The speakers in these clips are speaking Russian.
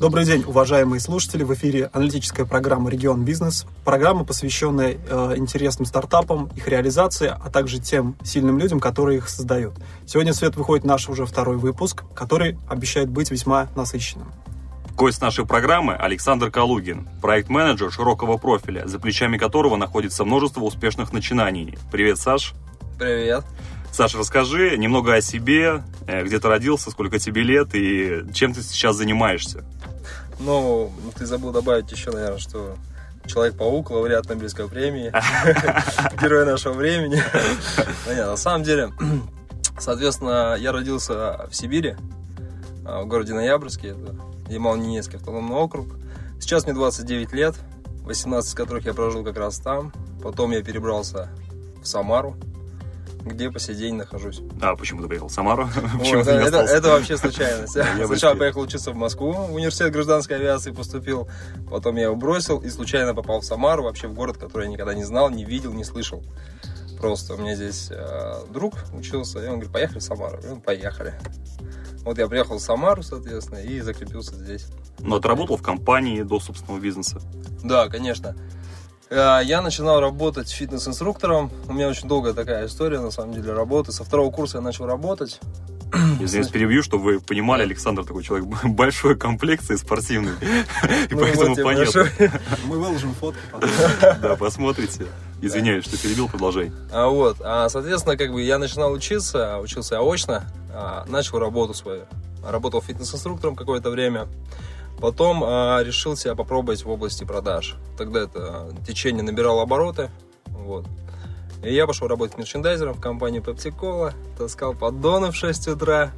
Добрый день, уважаемые слушатели. В эфире аналитическая программа «Регион Бизнес». Программа, посвященная э, интересным стартапам, их реализации, а также тем сильным людям, которые их создают. Сегодня в свет выходит наш уже второй выпуск, который обещает быть весьма насыщенным. Гость нашей программы Александр Калугин, проект-менеджер широкого профиля, за плечами которого находится множество успешных начинаний. Привет, Саш. Привет. Саша, расскажи немного о себе, э, где ты родился, сколько тебе лет и чем ты сейчас занимаешься. Ну, ты забыл добавить еще, наверное, что Человек-паук, лауреат Нобелевской премии, герой нашего времени. Нет, на самом деле, соответственно, я родился в Сибири, а, в городе Ноябрьске, это Ямал-Ненецкий автономный округ. Сейчас мне 29 лет, 18 из которых я прожил как раз там. Потом я перебрался в Самару, где по сей день нахожусь. А почему ты поехал в Самару? Вот, это, это, это вообще случайность. Сначала поехал учиться в Москву, в университет гражданской авиации поступил, потом я его бросил и случайно попал в Самару, вообще в город, который я никогда не знал, не видел, не слышал. Просто у меня здесь э, друг учился, и он говорит, поехали в Самару. И мы поехали. Вот я приехал в Самару, соответственно, и закрепился здесь. Но ты работал в компании до собственного бизнеса? Да, конечно. Э, я начинал работать фитнес-инструктором. У меня очень долгая такая история, на самом деле, работы. Со второго курса я начал работать. Извиняюсь, перебью, чтобы вы понимали, Александр такой человек большой комплекции спортивный. И Ну поэтому вот понятно. Мы выложим фотки. потом. Да, посмотрите. Извиняюсь, что перебил, продолжай. А вот, а, соответственно, как бы я начинал учиться, учился очно, а, начал работу свою. Работал фитнес-инструктором какое-то время. Потом а, решил себя попробовать в области продаж. Тогда это течение набирало обороты. Вот. И я пошел работать мерчендайзером в компанию Pepsi Cola. Таскал поддоны в 6 утра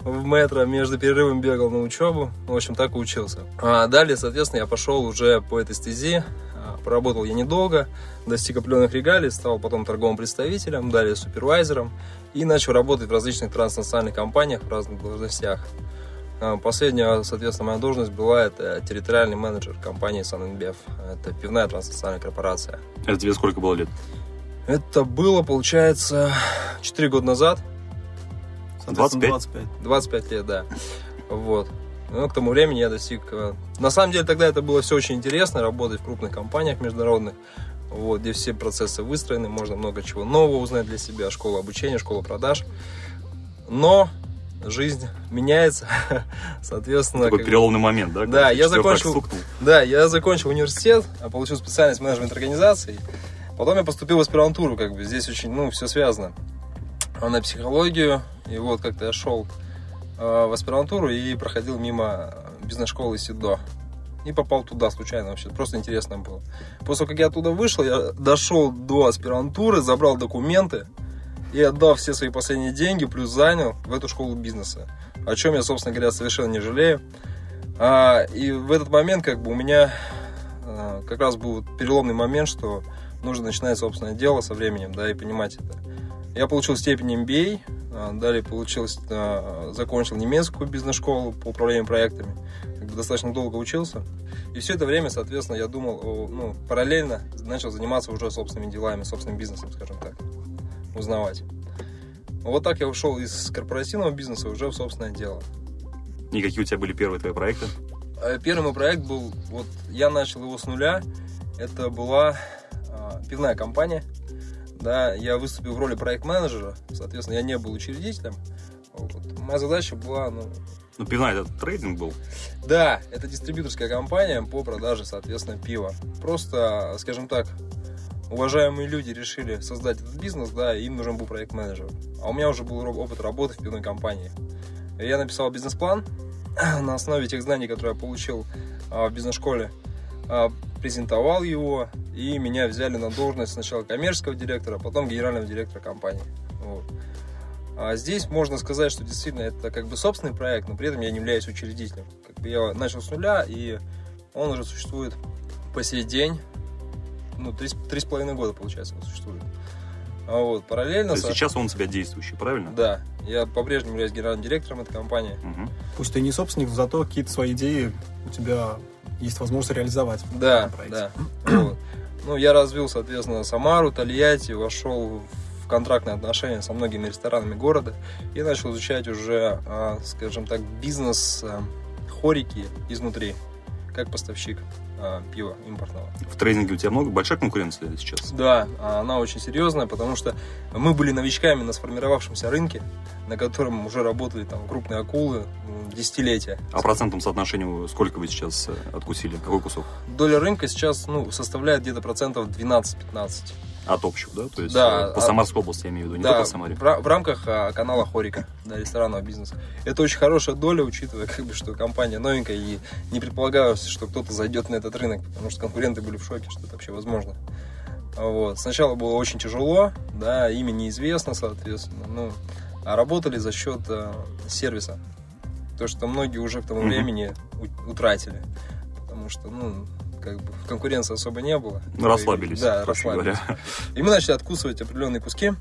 в метро, между перерывом бегал на учебу. В общем, так и учился. А далее, соответственно, я пошел уже по этой стези. А, Поработал я недолго, достиг определенных регалий, стал потом торговым представителем, далее супервайзером и начал работать в различных транснациональных компаниях в разных должностях. А, Последняя, соответственно, моя должность была это территориальный менеджер компании SunInBev. Это пивная транснациональная корпорация. Это тебе сколько было лет? Это было, получается, 4 года назад. Соответственно, 25. 25 лет, да. Вот. Ну, к тому времени я достиг... э, На самом деле, тогда это было все очень интересно, работать в крупных компаниях международных, вот, где все процессы выстроены, можно много чего нового узнать для себя, школа обучения, школа продаж. Но жизнь меняется, соответственно... Такой как переломный момент, да? Да, я закончил-. Да, я закончил университет, а получил специальность менеджмент организаций. Потом я поступил в аспирантуру, как бы здесь очень, ну, все связано. А На психологию, и вот как-то я шел э, в аспирантуру и проходил мимо бизнес-школы СИДО. И попал туда случайно вообще, просто интересно было. После того, как я оттуда вышел, я дошел до аспирантуры, забрал документы и отдал все свои последние деньги, плюс занял в эту школу бизнеса. О чем я, собственно говоря, совершенно не жалею. А, и в этот момент как бы у меня а, как раз был переломный момент, что нужно начинать собственное дело со временем, да, и понимать это. Я получил степень MBA, а, далее получил, а, закончил немецкую бизнес-школу по управлению проектами, как бы достаточно долго учился. И все это время, соответственно, я думал, о, ну, параллельно начал заниматься уже собственными делами, собственным бизнесом, скажем так, узнавать. Вот так я ушел из корпоративного бизнеса уже в собственное дело. И какие у тебя были первые твои проекты? Э, Первый мой проект был, вот я начал его с нуля. Это была а, пивная компания. Да, я выступил в роли проект-менеджера, соответственно, я не был учредителем. Вот. Моя задача была, ну, Ну, пивная это трейдинг был. да, это дистрибьюторская компания по продаже, соответственно, пива. Просто, скажем так, уважаемые люди решили создать этот бизнес, да, им нужен был проект-менеджер. А у меня уже был опыт работы в пивной компании. Я написал бизнес-план на основе тех знаний, которые я получил а, в бизнес-школе, а, презентовал его, и меня взяли на должность сначала коммерческого директора, потом генерального директора компании. Вот. А здесь можно сказать, что действительно это как бы собственный проект, но при этом я не являюсь учредителем. Как бы я начал с нуля, и он уже существует по сей день. Ну, три, с- три с половиной года, получается, он существует. А вот, параллельно... То есть со- сейчас он у тебя действующий, правильно? Да, я по-прежнему являюсь генеральным директором этой компании. Мгм. Пусть ты не собственник, зато какие-то свои идеи у тебя есть возможность реализовать. Да, да. Вот. Ну, я развил, соответственно, Самару, Тольятти, вошел в контрактные отношения со многими ресторанами города и начал изучать уже, а, скажем так, бизнес а, хорики изнутри, как поставщик а, пива импортного. В трейдинге у тебя много, большая конкуренция сейчас? Да, она очень серьезная, потому что мы были новичками на сформировавшемся рынке, на котором уже работали там крупные акулы десятилетия. А процентом соотношению сколько вы сейчас э, откусили? Какой кусок? Доля рынка сейчас ну, составляет где-то процентов 12-15. От общего, да? То есть да, э, по Самарской области, я имею в виду, не да, только по Самаре. В, в рамках а, канала Хорика, да, ресторанного бизнеса. Это очень хорошая доля, учитывая, как бы, что компания новенькая, и не предполагалось, что кто-то зайдет на этот рынок, потому что конкуренты были в шоке, что это вообще возможно. Вот. Сначала было очень тяжело, да, имя неизвестно, соответственно, ну, а работали за счет э, сервиса. То, что многие уже к тому mm-hmm. времени утратили. Потому что, ну, как бы конкуренции особо не было. Ну, расслабились. Да, расслабились. Говоря. И мы начали откусывать определенные куски.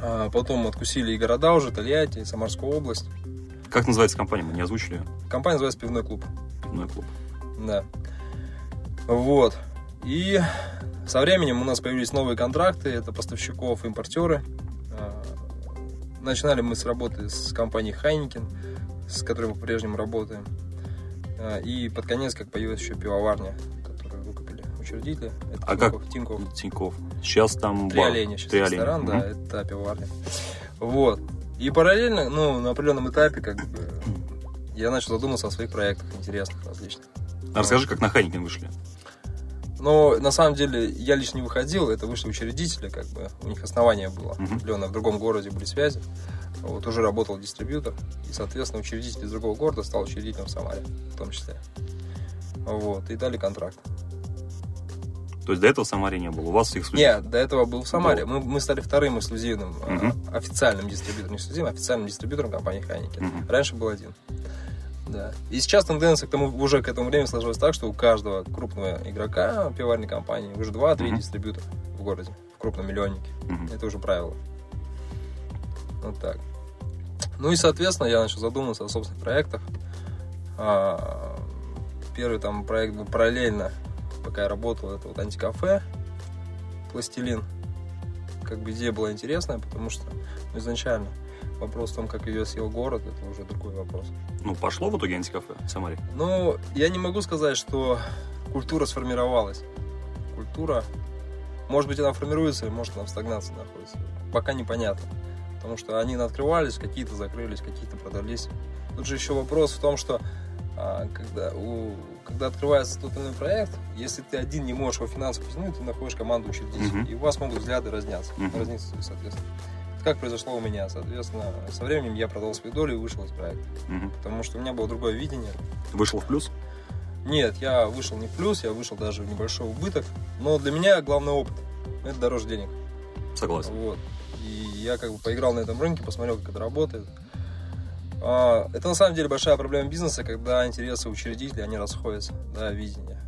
А потом откусили и города уже, Тольятти, и Самарскую область. Как называется компания? Мы не озвучили Компания называется «Пивной клуб». «Пивной клуб». Да. Вот. И со временем у нас появились новые контракты. Это поставщиков, импортеры. А, начинали мы с работы с компанией Хайникин, с которой мы по-прежнему работаем. А, и под конец, как появилась еще пивоварня, учредители. Это а Тиньков, как? Тиньков. Тиньков. Сейчас там Три бар. оленя, сейчас Три ресторан, оленя. да, это пивоварня. Вот. И параллельно, ну, на определенном этапе, как бы, я начал задуматься о своих проектах интересных, различных. А расскажи, как на Хайникин вышли. Но на самом деле я лично не выходил, это вышли учредители, как бы у них основание было определенно, в другом городе были связи. Вот уже работал дистрибьютор, и, соответственно, учредитель из другого города стал учредителем в Самаре, в том числе. Вот, и дали контракт. То есть до этого в Самаре не было? У вас эксклюзив? Нет, до этого был в Самаре. Мы, мы стали вторым эксклюзивным, угу. официальным дистрибьютором, не эксклюзивным, а официальным дистрибьютором компании Хайники. Угу. Раньше был один. Да. И сейчас тенденция к тому, уже к этому времени сложилась так, что у каждого крупного игрока пиварной компании уже 2-3 uh-huh. дистрибьютора в городе, в крупном миллионнике. Uh-huh. Это уже правило. Вот так. Ну и, соответственно, я начал задумываться о собственных проектах. А, первый там проект был параллельно пока я работал, это вот антикафе, пластилин. Как бы идея была интересная, потому что ну, изначально вопрос в том, как ее съел город, это уже другой вопрос. Ну, пошло в итоге антикафе в Самаре? Ну, я не могу сказать, что культура сформировалась. Культура, может быть, она формируется, может, она в стагнации находится. Пока непонятно. Потому что они открывались, какие-то закрылись, какие-то продались. Тут же еще вопрос в том, что а, когда, у, когда открывается тот или иной проект, если ты один не можешь его финансово потянуть, ты находишь команду учредителей, uh-huh. и у вас могут взгляды разняться, uh-huh. разниться, соответственно. Это как произошло у меня, соответственно, со временем я продал свою долю и вышел из проекта, uh-huh. потому что у меня было другое видение. Вышел в плюс? Нет, я вышел не в плюс, я вышел даже в небольшой убыток, но для меня главный опыт – это дороже денег. Согласен. Вот. И я как бы поиграл на этом рынке, посмотрел, как это работает. А, это на самом деле большая проблема бизнеса, когда интересы учредителей, они расходятся, да, видение.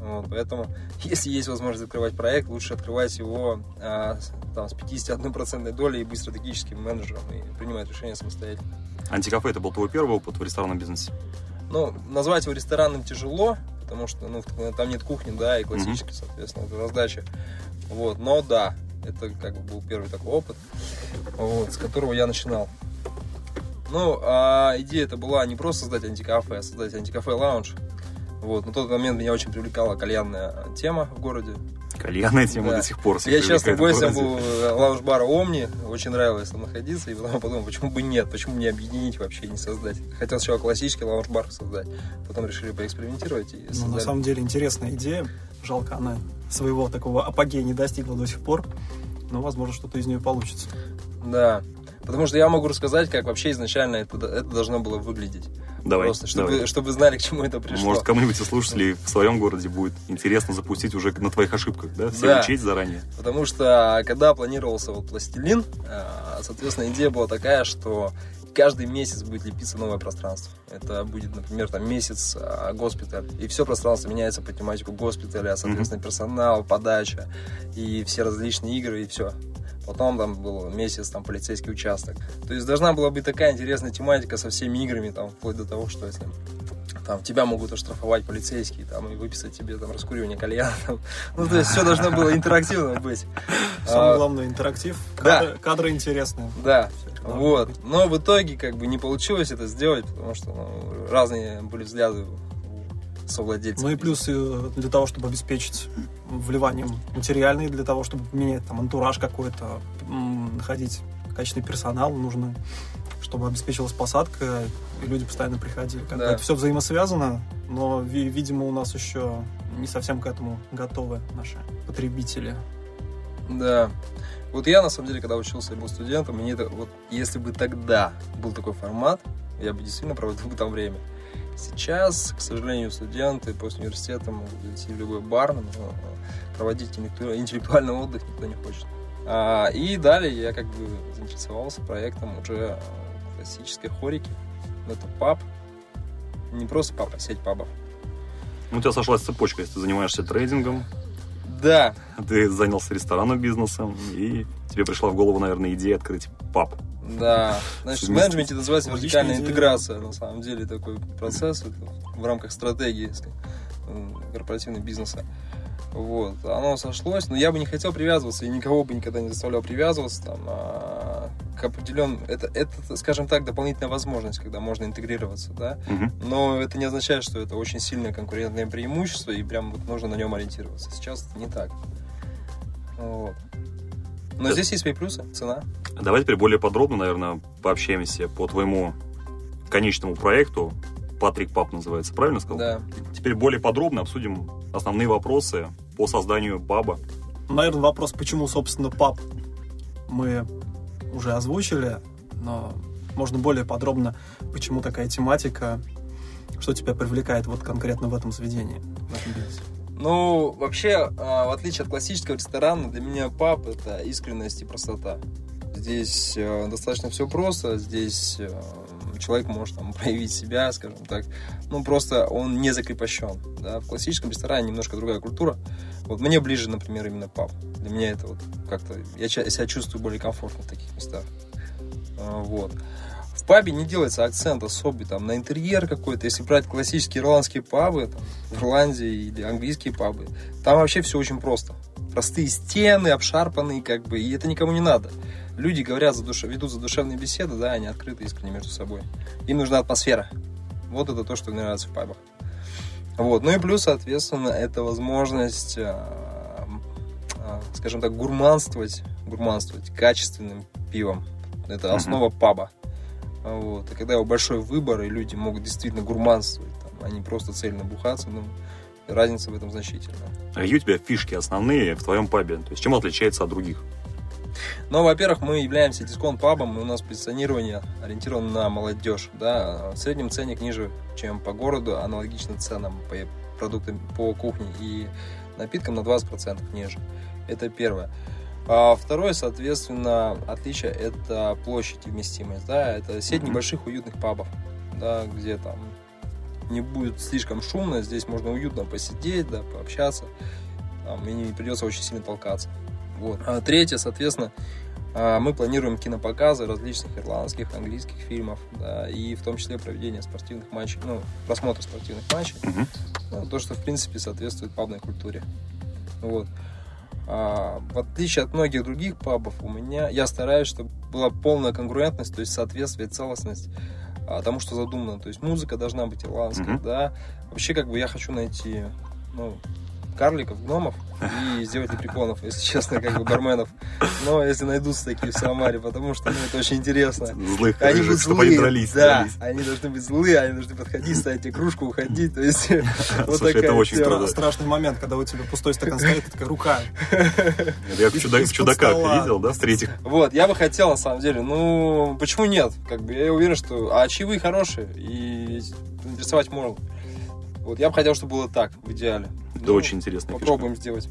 Вот, поэтому, если есть возможность открывать проект, лучше открывать его а, там, с 51% долей и быть стратегическим менеджером и принимать решения самостоятельно. Антикафе это был твой первый опыт в ресторанном бизнесе? Ну, назвать его ресторанным тяжело, потому что ну, там нет кухни, да, и классической, mm-hmm. соответственно, раздача. Вот, но да, это как бы был первый такой опыт, вот, с которого я начинал. Ну, а идея это была не просто создать антикафе, а создать антикафе-лаунж. Вот. На тот момент меня очень привлекала кальянная тема в городе. Кальянная тема да. до сих пор. Я часто гостем был э, лаунж-бара Омни, очень нравилось там находиться, и потом подумал, почему бы нет, почему не объединить вообще, не создать. Хотел сначала классический лаунж-бар создать, потом решили поэкспериментировать. И ну, на самом деле интересная идея, жалко, она своего такого апогея не достигла до сих пор, но, возможно, что-то из нее получится. Да, Потому что я могу рассказать, как вообще изначально это, это должно было выглядеть. Давай, Просто, чтобы, давай. чтобы знали, к чему это пришло. Может, кому-нибудь из слушателей в своем городе будет интересно запустить уже на твоих ошибках, да? Все да, учить заранее. Потому что, когда планировался вот пластилин, а, соответственно, идея была такая, что каждый месяц будет лепиться новое пространство. Это будет, например, там месяц а, госпиталь, и все пространство меняется по тематику госпиталя, соответственно, персонал, подача и все различные игры, и все. Потом там был месяц там полицейский участок. То есть должна была быть такая интересная тематика со всеми играми, там, вплоть до того, что если там тебя могут оштрафовать полицейские, там, и выписать тебе там раскуривание кальяна. Там. Ну, то есть все должно было интерактивно быть. Самое главное, интерактив, кадры, Да. кадры интересные. Да, вот. Но в итоге как бы не получилось это сделать, потому что ну, разные были взгляды совладельцев. Ну и плюс э, для того, чтобы обеспечить вливанием материальные, для того, чтобы поменять там антураж какой-то, находить качественный персонал, нужно, чтобы обеспечилась посадка, и люди постоянно приходили. Как бы Да. это все взаимосвязано, но, ви- видимо, у нас еще не совсем к этому готовы наши потребители. Да. Вот я, на самом деле, когда учился и был студентом, мне это, вот, если бы тогда был такой формат, я бы действительно проводил бы там время. Сейчас, к сожалению, студенты после университета могут идти в любой бар, но э, проводить интеллекту- интеллектуальный отдых никто не хочет. А, и далее я как бы заинтересовался проектом уже э, классической хорики. Это паб. Не просто паб, а сеть пабов. Ну, у тебя сошлась цепочка, если ты занимаешься трейдингом, Да, ты занялся ресторанным бизнесом, и тебе пришла в голову, наверное, идея открыть паб. Да, значит, в менеджменте это называется вертикальная идея. интеграция, на самом деле, такой процесс в рамках стратегии корпоративного бизнеса. Вот, оно сошлось, но я бы не хотел привязываться, и никого бы никогда не заставлял привязываться там, а, к определенным... Это, это, скажем так, дополнительная возможность, когда можно интегрироваться, да, Мгм. но это не означает, что это очень сильное конкурентное преимущество, и прям вот нужно на нем ориентироваться. Сейчас это не так. Вот. Но Да. здесь есть свои плюсы, цена. Давай теперь более подробно, наверное, пообщаемся по твоему конечному проекту. Патрик Пап называется, правильно сказал? Да. Теперь более подробно обсудим основные вопросы по созданию паба. Наверное, вопрос, почему, собственно, паб мы уже озвучили, но можно более подробно, почему такая тематика, что тебя привлекает вот конкретно в этом заведении, в этом бизнесе. Ну, вообще, а, в отличие от классического ресторана, для меня паб это искренность и простота. Здесь э, достаточно все просто, здесь э, человек может там, проявить себя, скажем так. Ну, просто он не закрепощен. Да? В классическом ресторане немножко другая культура. Вот мне ближе, например, именно паб. Для меня это вот как-то... Я себя чувствую более комфортно в таких местах. А, Вот. В пабе не делается акцент особый там на интерьер какой-то. Если брать классические ирландские пабы, там, в Ирландии или английские пабы, там вообще все очень просто. Простые стены, обшарпанные, как бы, и это никому не надо. Люди говорят, за душ... ведут задушевные беседы, да, они открыты искренне между собой. Им нужна атмосфера. Вот это то, что мне нравится в пабах. Вот. Ну и плюс, соответственно, это возможность, а, а, скажем так, гурманствовать, гурманствовать качественным пивом. Это основа паба. А Вот. И когда его большой выбор, и люди могут действительно гурманствовать, там, а не просто цельно бухаться, ну, разница в этом значительная. А Какие у тебя фишки основные в твоем пабе? То есть чем он отличается от других? Но, во-первых, мы являемся дисконт-пабом, и у нас позиционирование ориентировано на молодежь. Да? В среднем ценник ниже, чем по городу, аналогично ценам по продуктам по кухне и напиткам на 20% ниже. Это первое. А второе, соответственно, отличие – это площадь и вместимость. Да? Это сеть Мгм. небольших уютных пабов, да, где там не будет слишком шумно, здесь можно уютно посидеть, да, пообщаться, там, и не придется очень сильно толкаться. Вот. А третье, соответственно, а, мы планируем кинопоказы различных ирландских, английских фильмов, да, и в том числе проведение спортивных матчей, ну, просмотр спортивных матчей, Мгм. ну, то, что, в принципе, соответствует пабной культуре. Вот. А, в отличие от многих других пабов, у меня, я стараюсь, чтобы была полная конкурентность, то есть соответствие, целостность а, тому, что задумано. То есть музыка должна быть ирландская, Мгм. да. Вообще, как бы, я хочу найти, ну, карликов, гномов и сделать лепреконов, если честно, как бы барменов. Но если найдутся такие в Самаре, потому что ну, это очень интересно. Злых Они рыжих, чтобы они злые, дрались. да, дрались. они должны быть злые, они должны подходить, ставить тебе кружку, уходить, то есть вот Слушай, это такая очень тема. круто. Страшный момент, когда у тебя пустой стакан стоит, такая рука. Я в, чудак, в Из-под чудаках стола. видел, да, в третьих. Вот, я бы хотел, на самом деле, ну, почему нет? Как бы я уверен, что... А чаевые хорошие, и интересовать можно. Вот, я бы хотел, чтобы было так, в идеале. Это Ну, очень интересная фишка. Попробуем сделать.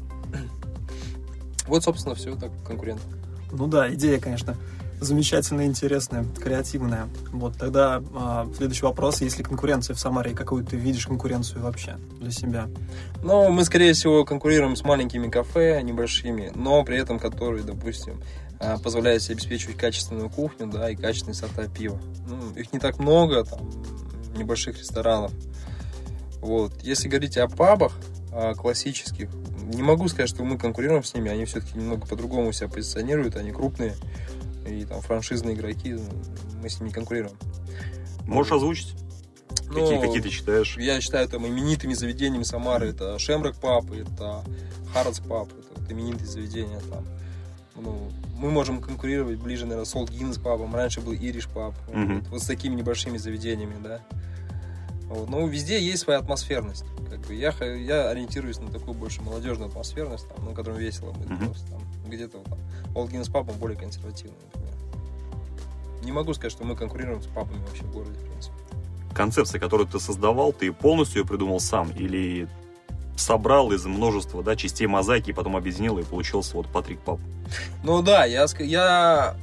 Вот, собственно, все, так, конкурент. Ну да, идея, конечно, замечательная, интересная, креативная. Вот тогда а, следующий вопрос. Есть ли конкуренция в Самаре? Какую ты видишь конкуренцию вообще для себя? Но мы, скорее всего, конкурируем с маленькими кафе, небольшими, но при этом которые, допустим, а, позволяют себе обеспечивать качественную кухню, да, и качественные сорта пива. Ну, их не так много, там, небольших ресторанов. Вот. Если говорить о пабах а, классических, не могу сказать, что мы конкурируем с ними, они все-таки немного по-другому себя позиционируют, они крупные, и там франшизные игроки, мы с ними конкурируем. Можешь озвучить? Ну, какие, какие ты читаешь? Я считаю там именитыми заведениями Самары. Это Шемрак Паб, это Харадс Паб, это вот именитые заведения там. Ну, мы можем конкурировать ближе, наверное, с Олд Гиннес пабом. Раньше был Ириш паб. Мгм. Вот, вот с такими небольшими заведениями, да. Вот. Ну, везде есть своя атмосферность. Как бы я, я ориентируюсь на такую больше молодежную атмосферность, там, на котором весело быть. Мгм. Просто, там, где-то там, Олд Гиннес паб, он более консервативный, например. Не могу сказать, что мы конкурируем с пабами вообще в городе, в принципе. Концепция, которую ты создавал, ты полностью ее придумал сам или собрал из множества да, частей мозаики, потом объединил, и получился вот Патрик Пап. Ну да, я, я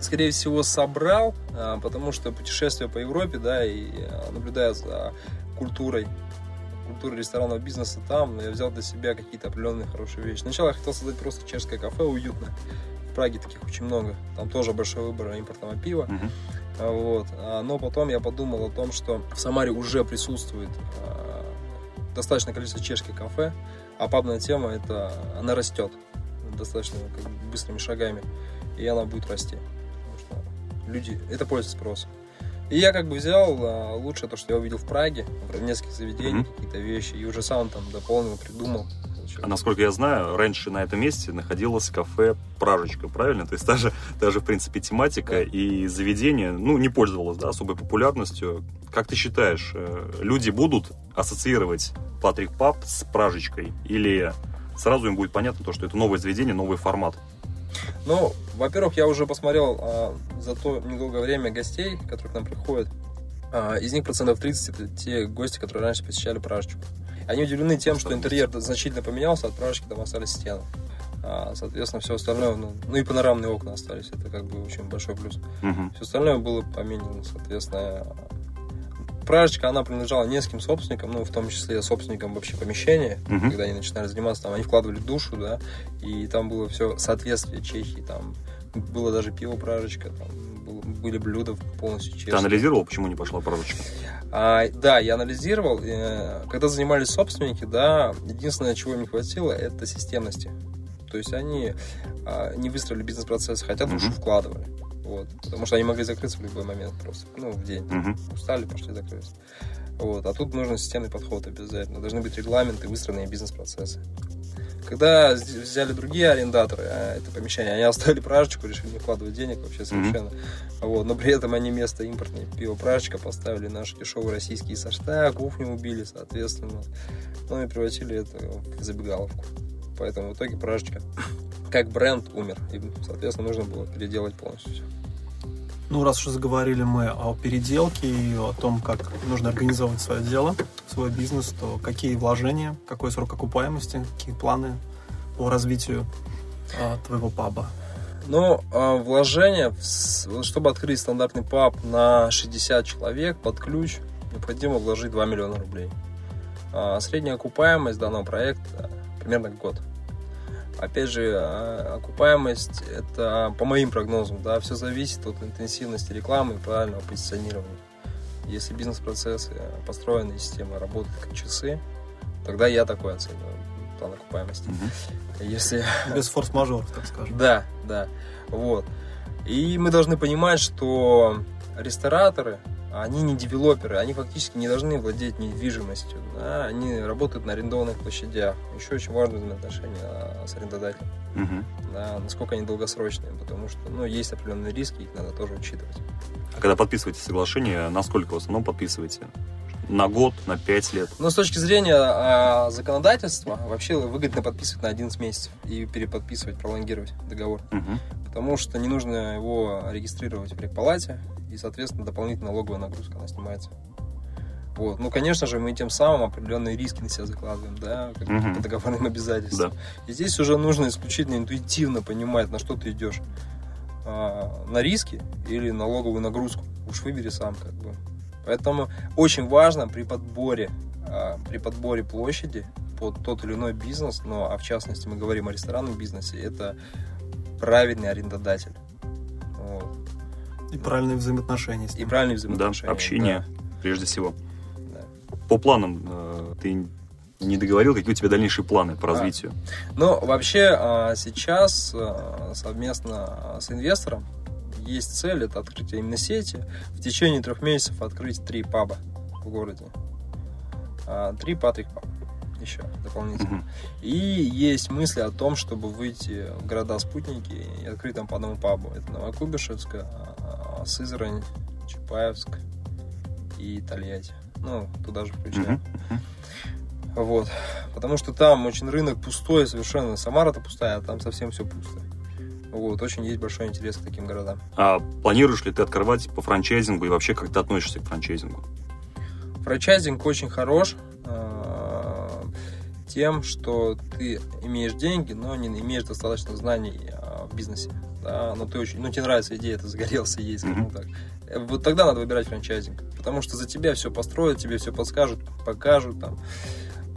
скорее всего собрал, а, потому что путешествия по Европе, да, и а, наблюдая за культурой, культурой ресторанного бизнеса там, я взял для себя какие-то определенные хорошие вещи. Сначала я хотел создать просто чешское кафе уютное. В Праге таких очень много. Там тоже большой выбор импортного пива. А, Вот. А, Но потом я подумал о том, что в Самаре уже присутствует а, достаточное количество чешских кафе, а пабная тема это она растет достаточно как бы, быстрыми шагами, и она будет расти. Потому что люди, это пользуется спросом. И я как бы взял а, лучшее то, что я увидел в Праге, в нескольких заведениях, Мгм. какие-то вещи, и уже сам там дополнил, придумал. А насколько я знаю, раньше на этом месте находилось кафе «Пражечка», правильно? То есть даже, даже в принципе, тематика Да. и заведение, ну, не пользовалось, да, особой популярностью. Как ты считаешь, э, люди будут ассоциировать Патрик Пап с «Пражечкой» или сразу им будет понятно то, что это новое заведение, новый формат? Ну, во-первых, я уже посмотрел а, за то недолгое время гостей, которые к нам приходят. А, из них процентов 30 это те гости, которые раньше посещали Пражечку. Они удивлены тем, что интерьер значительно поменялся, от Пражечки там остались стены. А, соответственно, все остальное, ну, ну и панорамные окна остались, это как бы очень большой плюс. Мгм. Все остальное было поменено, соответственно. Пражечка, она принадлежала нескольким собственникам, ну, в том числе собственникам вообще помещения, Мгм. когда они начинали заниматься, там, они вкладывали душу, да, и там было все соответствие Чехии, там было даже пиво Пражечка, там был- были блюда полностью Ты чешские. анализировал, почему не пошла «Пражечка»? А, да, я анализировал. э, Когда занимались собственники, да, единственное, чего им не хватило, это системности. То есть они а, не выстроили бизнес-процесс, хотя душу Мгм. вкладывали. Вот. Потому что они могли закрыться в любой момент просто. Ну, в день. Мгм. Устали, пошли закрылись. Вот. А тут нужен системный подход обязательно. Должны быть регламенты, выстроенные бизнес-процессы. Когда взяли другие арендаторы а, это помещение, они оставили пражечку, решили не вкладывать денег вообще совершенно. Вот. Но при этом они вместо импортной пиво пражечка поставили наши дешевые российские сорта, кухню убили, соответственно. Ну и превратили это в забегаловку. Поэтому в итоге пражечка как бренд умер. И, соответственно, нужно было переделать полностью все. Ну, раз уж заговорили мы о переделке и о том, как нужно организовывать свое дело, свой бизнес, то какие вложения, какой срок окупаемости, какие планы по развитию а, твоего паба? Ну, а, вложение, в с- вот чтобы открыть стандартный паб на 60 человек под ключ, необходимо вложить 2 миллиона рублей. А, Средняя окупаемость данного проекта примерно год. Опять же, а, окупаемость это по моим прогнозам, да, все зависит от интенсивности рекламы и правильного позиционирования. Если бизнес-процессы построены, система работает как часы, тогда я такой оцениваю план окупаемости. Мгм. Если Без форс-мажоров, так скажем. да, да. Вот. И мы должны понимать, что рестораторы, они не девелоперы, они фактически не должны владеть недвижимостью. да, Они работают на арендованных площадях. Еще очень важно взаимоотношения а, с арендодателем. Мгм. Да, насколько они долгосрочные, потому что ну, есть определенные риски, их надо тоже учитывать. А когда подписываете соглашение, насколько в основном подписываете? На год, на пять лет? Но с точки зрения а, законодательства, вообще выгодно подписывать на 11 месяцев и переподписывать, пролонгировать договор. Мгм. потому что не нужно его регистрировать в рекпалате, и, соответственно, дополнительная налоговая нагрузка она снимается. Вот. Ну, конечно же, мы тем самым определенные риски на себя закладываем, да, как Мгм. по договорным обязательствам. И здесь уже нужно исключительно интуитивно понимать, на что ты идешь. А, на риски или налоговую нагрузку. Уж выбери сам, как бы. Поэтому очень важно при подборе, а, при подборе площади под тот или иной бизнес, но, а в частности мы говорим о ресторанном бизнесе, это правильный арендодатель. Вот. И правильные взаимоотношения с И правильные Да, взаимоотношения. общение, прежде всего. Да, да. по планам э, ты не договорил, какие у тебя дальнейшие планы по развитию? Ну, вообще, а, сейчас а, совместно с инвестором есть цель, это открытие именно сети. В течение трех месяцев открыть три паба в городе. А, три Патрик паба еще дополнительно. Мгм. И есть мысли о том, чтобы выйти в города-спутники и открыть там по одному пабу. Это Новокуйбышевск, а, Сызрань, Чапаевск и Тольятти. Ну, туда же включаем. Мгм. Вот. Потому что там очень рынок пустой совершенно. Самара-то пустая, а там совсем все пусто. Вот. Очень есть большой интерес к таким городам. А планируешь ли ты открывать по франчайзингу и вообще как ты относишься к франчайзингу? Франчайзинг очень хорош э, тем, что ты имеешь деньги, но не имеешь достаточно знаний э, в бизнесе. Да, но ты очень, ну тебе нравится идея, ты загорелся ей, скажем так. Э, Вот тогда надо выбирать франчайзинг, потому что за тебя все построят, тебе все подскажут, покажут, там,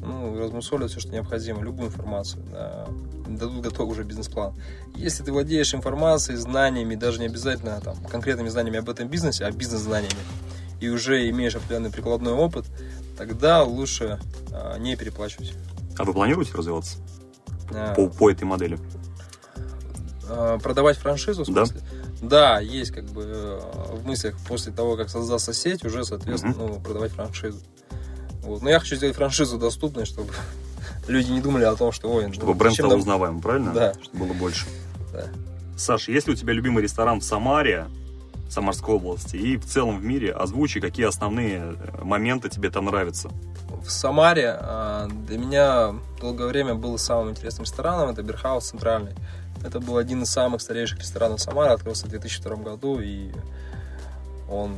ну, размусолят все, что необходимо, любую информацию, да, дадут готовый уже бизнес-план. Если ты владеешь информацией, знаниями, даже не обязательно там, конкретными знаниями об этом бизнесе, а бизнес-знаниями, и уже имеешь определенный прикладной опыт, тогда лучше а, не переплачивать. А вы планируете развиваться А, по, по этой модели? а, продавать франшизу, в Да. смысле? Да, есть как бы э, в мыслях после того, как создастся сеть, уже, соответственно, ну, продавать франшизу. Вот. Но я хочу сделать франшизу доступной, чтобы люди не думали о том, что ой, ну, Чтобы бренд зачем стал нам- узнаваемым, правильно? Да. Чтобы было больше. Да. Саша, есть ли у тебя любимый ресторан в Самаре, Самарской области, и в целом в мире? Озвучи, какие основные э, моменты тебе там нравятся. В Самаре а, для меня долгое время был самым интересным рестораном, это Берхаус Центральный. Это был один из самых старейших ресторанов Самары, открылся в 2002 году, и он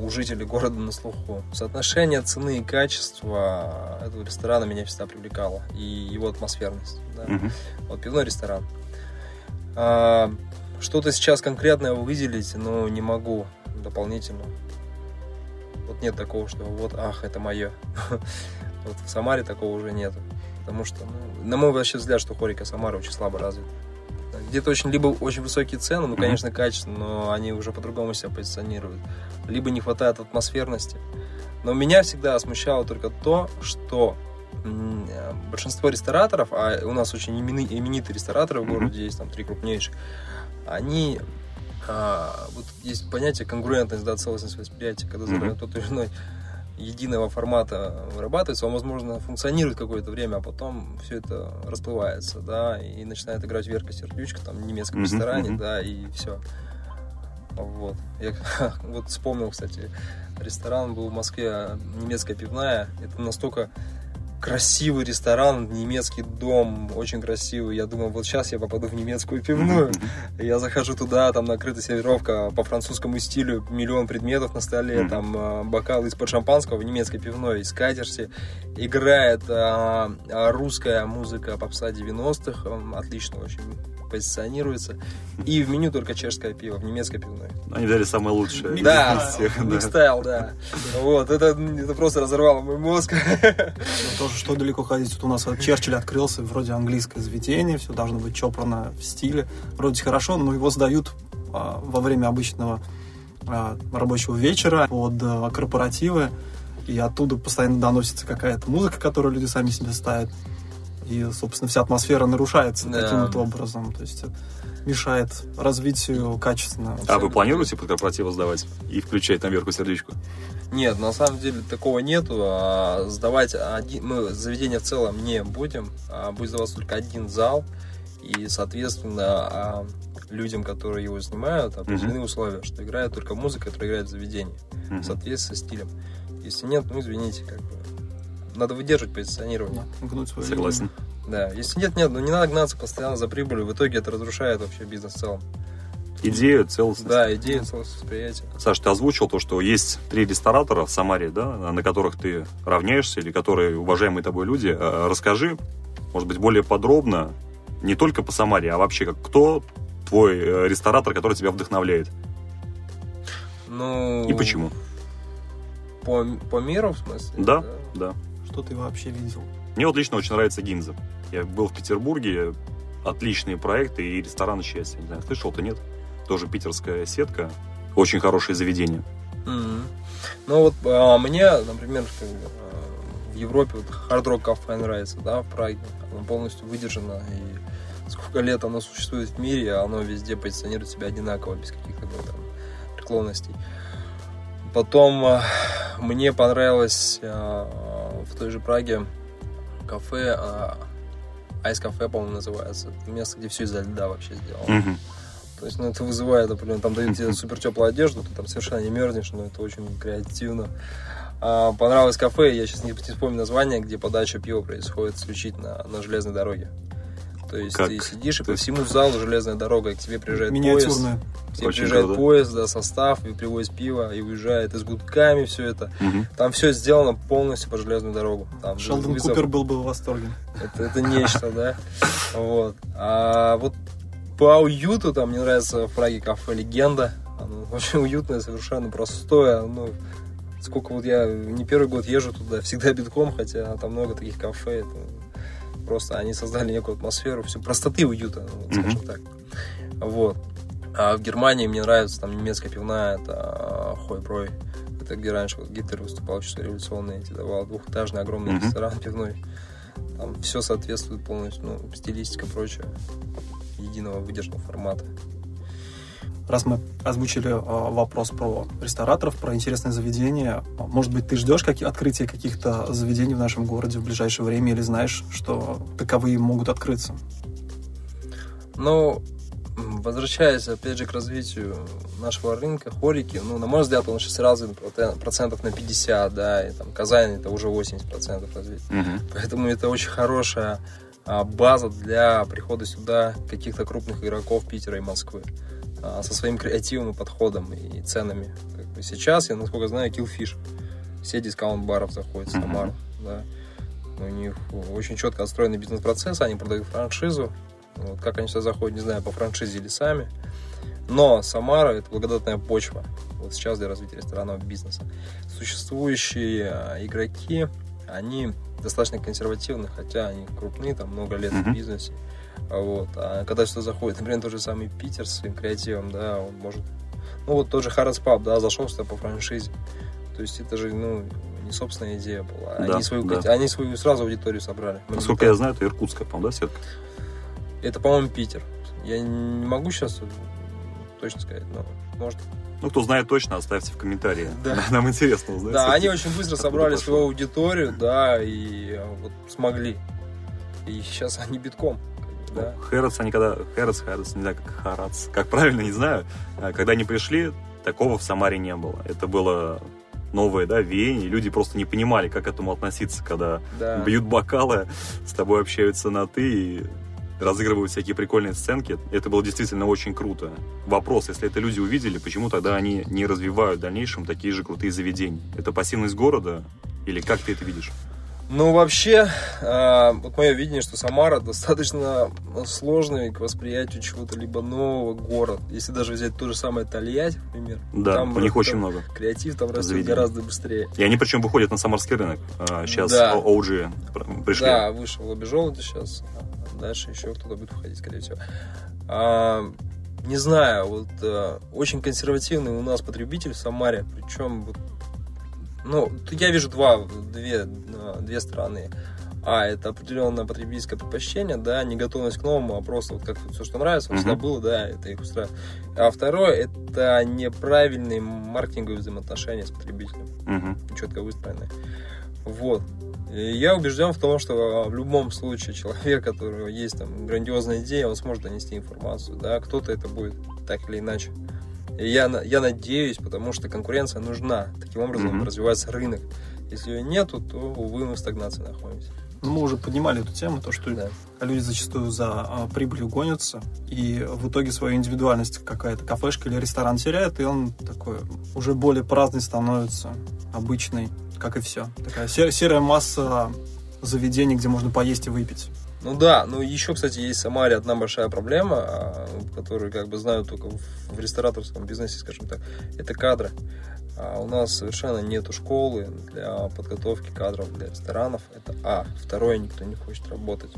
у жителей города на слуху. Соотношение цены и качества этого ресторана меня всегда привлекало, и его атмосферность. да. Мгм. Вот пивной ресторан. А, что-то сейчас конкретное выделить, но не могу дополнительно. Вот нет такого, что вот, ах, это мое. Вот в Самаре такого уже нету. Потому что, ну, на мой вообще взгляд, что Хорика Самара очень слабо развита. Где-то очень, либо очень высокие цены, ну, конечно, качественно, но они уже по-другому себя позиционируют. Либо не хватает атмосферности. Но меня всегда смущало только то, что большинство рестораторов, а у нас очень имени- именитые рестораторы в городе есть, там три крупнейших, они а, вот есть понятие конкурентность, да, целостность восприятия, когда задание тот или иной единого формата вырабатывается, он, возможно, функционирует какое-то время, а потом все это расплывается, да, и начинает играть Верка Сердючка там в немецком Мгм, ресторане, мгм. да, и все. Вот. Я вот вспомнил, кстати, ресторан был в Москве, немецкая пивная. Это настолько красивый ресторан, немецкий дом, очень красивый. Я думал, вот сейчас я попаду в немецкую пивную. Я захожу туда, там накрыта сервировка по французскому стилю, миллион предметов на столе, там э, бокалы из-под шампанского в немецкой пивной, скатерти. Играет а, а, русская музыка попса 90-х, он отлично очень позиционируется. И в меню только чешское пиво, в немецкой пивной. Они взяли самое лучшее. Да, из всех, да. микстайл, да. Вот, это, это просто разорвало мой мозг. Ну, тоже что далеко ходить. Тут у нас вот Черчилль открылся, вроде английское заведение, все должно быть чопорно в стиле. Вроде хорошо, но его сдают а, во время обычного а, рабочего вечера под а, корпоративы, и оттуда постоянно доносится какая-то музыка, которую люди сами себе ставят. И, собственно, вся атмосфера нарушается Да. таким вот образом. То есть это мешает развитию качественно. А вы планируете под корпоративы сдавать и включать на верку сердечку? Нет, на самом деле такого нету. А сдавать один, мы заведение в целом не будем. А будет сдаваться только один зал. И, соответственно, а, людям, которые его снимают, определены условия, что играет только музыка, которая играет в заведении. Мгм. В соответствии со стилем. Если нет, ну извините, как бы. Надо выдерживать позиционирование. Да, гнуть свою Согласен. Да, если нет, нет, ну не надо гнаться постоянно за прибылью, в итоге это разрушает вообще бизнес в целом. Идею, целостность. Да, идея целостность восприятия. Саш, ты озвучил то, что есть три ресторатора в Самаре, да, на которых ты равняешься или которые уважаемые тобой люди. Э, Расскажи, может быть, более подробно, не только по Самаре, а вообще, как кто твой э, ресторатор, который тебя вдохновляет? Ну... И почему? По, по миру, в смысле? Да, да. Что ты вообще видел? Мне вот лично очень нравится Гинза. Я был в Петербурге, отличные проекты и ресторан счастья. Не знаю, слышал ты нет? Тоже питерская сетка. Очень хорошее заведение. Мгм. Ну вот а, мне, например, как а, в Европе вот Hard Rock кафе нравится, да, в Праге. Оно полностью выдержано и сколько лет оно существует в мире, оно везде позиционирует себя одинаково, без каких-то там преклонностей. Потом а, мне понравилось а, в той же Праге кафе Айс кафе, по-моему, называется. Это место, где все из-за льда вообще сделано. Мгм. То есть, ну, это вызывает, например, там дают тебе супер теплую одежду, ты там совершенно не мерзнешь, но это очень креативно. А, понравилось кафе, я сейчас не, не вспомню название, где подача пива происходит исключительно на железной дороге. То есть Как? ты сидишь, и по всему залу железная дорога, и к тебе приезжает поезд, к тебе Очень приезжает круто. поезд, да, состав, и привозит пиво, и уезжает, и с гудками все это. Мгм. Там все сделано полностью по железную дорогу. Там Шелдон вызов- Купер был бы в восторге. это, это нечто, да. Вот. А вот по уюту там мне нравится в Праге кафе Легенда. Оно очень уютное, совершенно простое. Ну, сколько вот я не первый год езжу туда, всегда битком, хотя там много таких кафе. Это просто они создали некую атмосферу, всю простоты и уюта, ну, скажем так. Вот. А в Германии мне нравится там немецкая пивная, это Хойброй. Это где раньше вот Гитлер выступал, чувство революционные эти давал двухэтажный огромный Мгм. ресторан пивной. Там все соответствует полностью, ну, стилистика, прочее, единого выдержанного формата. Раз мы озвучили э, вопрос про рестораторов, про интересные заведения, может быть, ты ждешь какие- открытия каких-то заведений в нашем городе в ближайшее время или знаешь, что таковые могут открыться? М, возвращаясь опять же к развитию нашего рынка, хорики, ну, на мой взгляд, он сейчас развит процентов на 50, да, и там Казань это уже 80 процентов развит. Мгм. Поэтому это очень хорошая а, база для прихода сюда каких-то крупных игроков Питера и Москвы со своим креативом и подходом и ценами. Как бы сейчас, я насколько знаю, Killfish. Все дискаунт-баров заходят в. Самару. Да. У них очень четко отстроенный бизнес-процесс, они продают франшизу. Вот как они сюда заходят, не знаю, по франшизе или сами. Но Самара – это благодатная почва вот сейчас для развития ресторанного бизнеса. Существующие а, игроки, они достаточно консервативны, хотя они крупные, там много лет Мгм. в бизнесе. А Вот. А когда сюда заходит, например, тот же самый Питер с своим креативом, да, он может... Ну, вот тот же Харрис Паб, да, зашел сюда по франшизе. То есть это же, ну, не собственная идея была. Да, они, свою, да. они свою сразу аудиторию собрали. Насколько я знаю, это иркутская, по-моему, да, сетка? это, по-моему, Питер. Я не могу сейчас точно сказать, но может. Ну, кто знает точно, оставьте в комментарии. Да. Нам интересно узнать. Да, они очень быстро собрали свою аудиторию, да, и э, вот смогли. И сейчас они битком. Да. Хэротс, они когда... Хэротс, Хэротс, не знаю, как Харац. Как правильно, не знаю. А Когда они пришли, такого в Самаре не было. Это было новое, да, веяние. Люди просто не понимали, как к этому относиться, когда Да. бьют бокалы, с тобой общаются на «ты» и разыгрывают всякие прикольные сценки. Это было действительно очень круто. Вопрос, если это люди увидели, почему тогда они не развивают в дальнейшем такие же крутые заведения? Это пассивность города? Или как ты это видишь? Ну, вообще, э, вот мое видение, что Самара достаточно сложный к восприятию чего-то либо нового город. Если даже взять то же самое Тольятти, например. Да, там у них очень много. Креатив там растет заведений. гораздо быстрее. И они причем выходят на самарский рынок. А, Сейчас Да. OG пр- пришли. Да, вышел Лобежолоди сейчас. а Дальше еще кто-то будет выходить, скорее всего. А, не знаю, вот э, очень консервативный у нас потребитель в Самаре, причем вот, ну, я вижу два, две, э, две стороны. А, это определенное потребительское предпочтение, да, не готовность к новому, а просто вот как все, что нравится, вот всегда было, да, это их устраивает. А второе, это неправильные маркетинговые взаимоотношения с потребителем Мгм. четко выстроены. Вот. И я убежден в том, что в любом случае человек, у которого есть там грандиозная идея, он сможет донести информацию, да, кто-то это будет так или иначе. Я, я надеюсь, потому что конкуренция нужна. Таким образом Мгм. развивается рынок. Если ее нету, то, увы, мы в стагнации находимся. Ну, мы уже поднимали эту тему, то, что Да. люди зачастую за а, прибылью гонятся, и в итоге свою индивидуальность какая-то кафешка или ресторан теряет, и он такой уже более праздный становится, обычный, как и все. Такая се- серая масса заведений, где можно поесть и выпить. Ну да, ну еще, кстати, есть в Самаре одна большая проблема, а, которую как бы знаю только в, рестораторском бизнесе, скажем так, это кадры. А у нас совершенно нету школы для подготовки кадров для ресторанов. Это А. Второе, никто не хочет работать.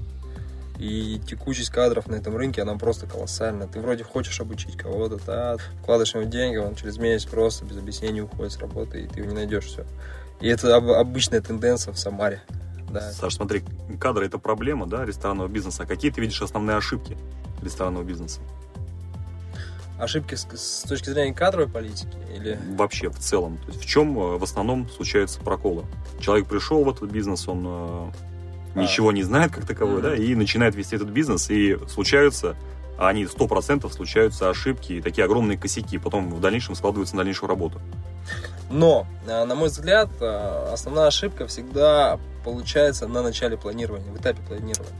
И текучесть кадров на этом рынке, она просто колоссальная. Ты вроде хочешь обучить кого-то, да, вкладываешь ему деньги, он через месяц просто без объяснений уходит с работы, и ты его не найдешь все. И это об- обычная тенденция в Самаре. Да. Саш, смотри, кадры это проблема, да, ресторанного бизнеса. А какие ты видишь основные ошибки ресторанного бизнеса? Ошибки с, с точки зрения кадровой политики или Вообще, в целом. То есть в чем э, в основном случаются проколы? Человек пришел в этот бизнес, он э, А. ничего не знает как таковой, Мгм. да, и начинает вести этот бизнес, и случаются, а они 100% случаются ошибки и такие огромные косяки, потом в дальнейшем складываются на дальнейшую работу. Но, э, на мой взгляд, э, основная ошибка всегда получается на начале планирования, в этапе планирования.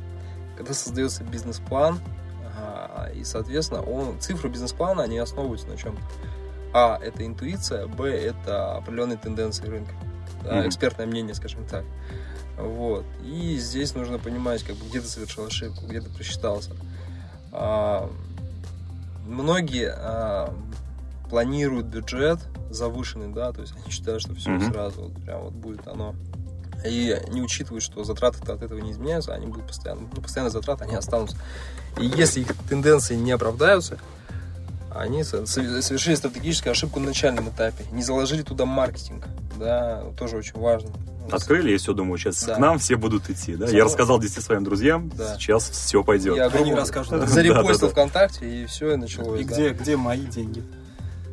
Когда создается бизнес-план, а, и, соответственно, он, цифры бизнес-плана, они основываются на чем-то. А, это интуиция, Б, это определенные тенденции рынка. Мгм. экспертное мнение, скажем так. Вот. И здесь нужно понимать, как бы, где ты совершил ошибку, где ты просчитался. А, многие а, планируют бюджет завышенный, да, то есть они считают, что все Мгм. сразу вот прям вот будет оно. И не учитывают, что затраты от этого не изменяются, они будут постоянно, ну, постоянно затраты, они останутся. И если их тенденции не оправдаются, они со- со- совершили стратегическую ошибку на начальном этапе, не заложили туда маркетинг, да, тоже очень важно. Открыли, и все, думаю, сейчас Да. к нам все будут идти, да? Само- Я рассказал 10 своим друзьям, Да. сейчас все пойдет. Я грубо расскажут. Да, зарепостил да, да. ВКонтакте, и все, и началось. И да. где, где мои деньги?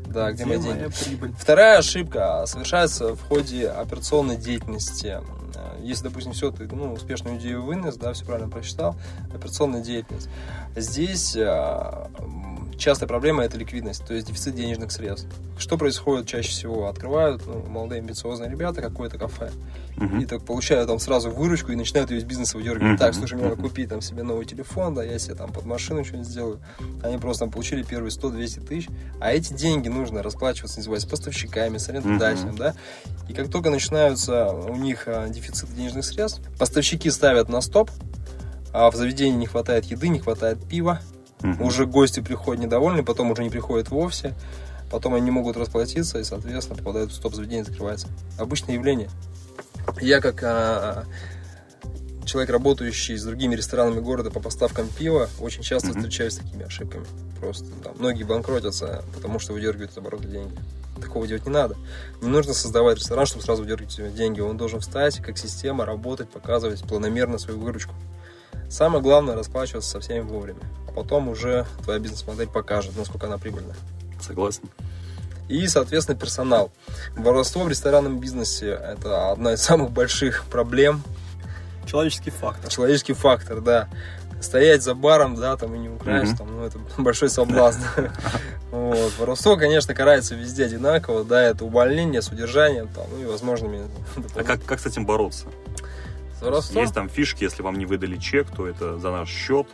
Да, где, мои деньги. прибыль? Вторая ошибка совершается в ходе операционной деятельности. Э, Если, допустим, все, ты ну, успешную идею вынес, да, все правильно прочитал, операционная деятельность. Здесь э, частая проблема – это ликвидность, то есть дефицит денежных средств. Что происходит чаще всего? Открывают ну, молодые амбициозные ребята какое-то кафе, Мгм. и так получают там сразу выручку и начинают ее из бизнеса выдергивать. Мгм. Так, слушай, мне надо купить там себе новый телефон, да, я себе там под машину что-нибудь сделаю. Они просто там получили первые 100-200 тысяч, а эти деньги нужно расплачиваться, не с поставщиками, с арендодателем, Мгм. да. И как только начинаются у них а, дефицит денежных средств, поставщики ставят на стоп, а в заведении не хватает еды, не хватает пива, Мгм. уже гости приходят недовольны, потом уже не приходят вовсе, потом они не могут расплатиться и, соответственно, попадают в стоп, заведение закрывается. Обычное явление. Я как а, человек, работающий с другими ресторанами города по поставкам пива, очень часто Мгм. встречаюсь с такими ошибками. Просто там, многие банкротятся, потому что выдергивают из оборота деньги. Такого делать не надо. Не нужно создавать ресторан, чтобы сразу выдергивать деньги. Он должен встать как система, работать, показывать планомерно свою выручку. Самое главное расплачиваться со всеми вовремя. А потом уже твоя бизнес-модель покажет, насколько она прибыльна. Согласен. И, соответственно, персонал. Воровство в ресторанном бизнесе – это одна из самых больших проблем. Человеческий фактор. Человеческий фактор, да. Стоять за баром, да, там и не украсть, Мгм. там, ну, это большой соблазн. Вот. Воровство, конечно, карается везде одинаково, да, это увольнение с удержанием, там, ну и возможными... А как, как с этим бороться? Воровством? Есть там фишки, если вам не выдали чек, то это за наш счет.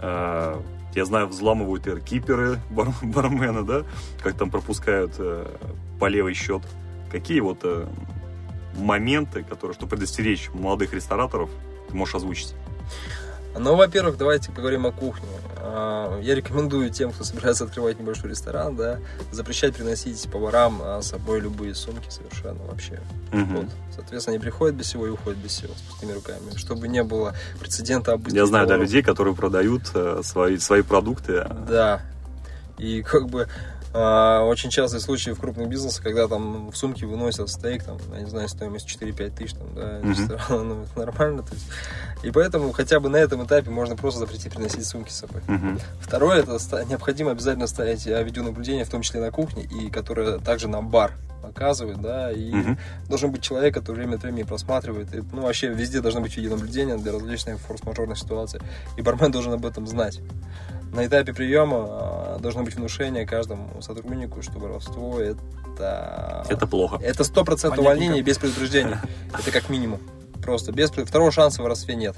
Э, Я знаю, взламывают эркиперы бар- бармена, да, как там пропускают э, по левый счет. Какие вот э, моменты, которые, чтобы предостеречь молодых рестораторов, ты можешь озвучить? Ну, во-первых, давайте поговорим о кухне. А, Я рекомендую тем, кто собирается открывать небольшой ресторан, да, запрещать приносить поварам а, с собой любые сумки совершенно вообще. Мгм. Вот. Соответственно, они приходят без всего и уходят без всего, с пустыми руками. Чтобы не было прецедента обыска. Я знаю, да, поваров. людей, которые продают э, свои, свои продукты. Да. И как бы очень частые случаи в крупных бизнесах, когда там в сумке выносят стейк, там, я не знаю, стоимость 4-5 тысяч, там, да, ресторан, ну, это нормально. То есть. И поэтому хотя бы на этом этапе можно просто запретить приносить сумки с собой. Мгм. Второе, это необходимо обязательно ставить а, видеонаблюдение, в том числе на кухне, и которое также на бар показывает, да, и Мгм. должен быть человек, который время от времени просматривает. И, ну, вообще везде должно быть видеонаблюдение для различных форс-мажорных ситуаций. И бармен должен об этом знать. На этапе приема а, должно быть внушение каждому сотруднику, что воровство это... Это плохо. Это сто процентов Понятненько. увольнение без предупреждения. Это как минимум. Просто без второго шанса в воровстве нет.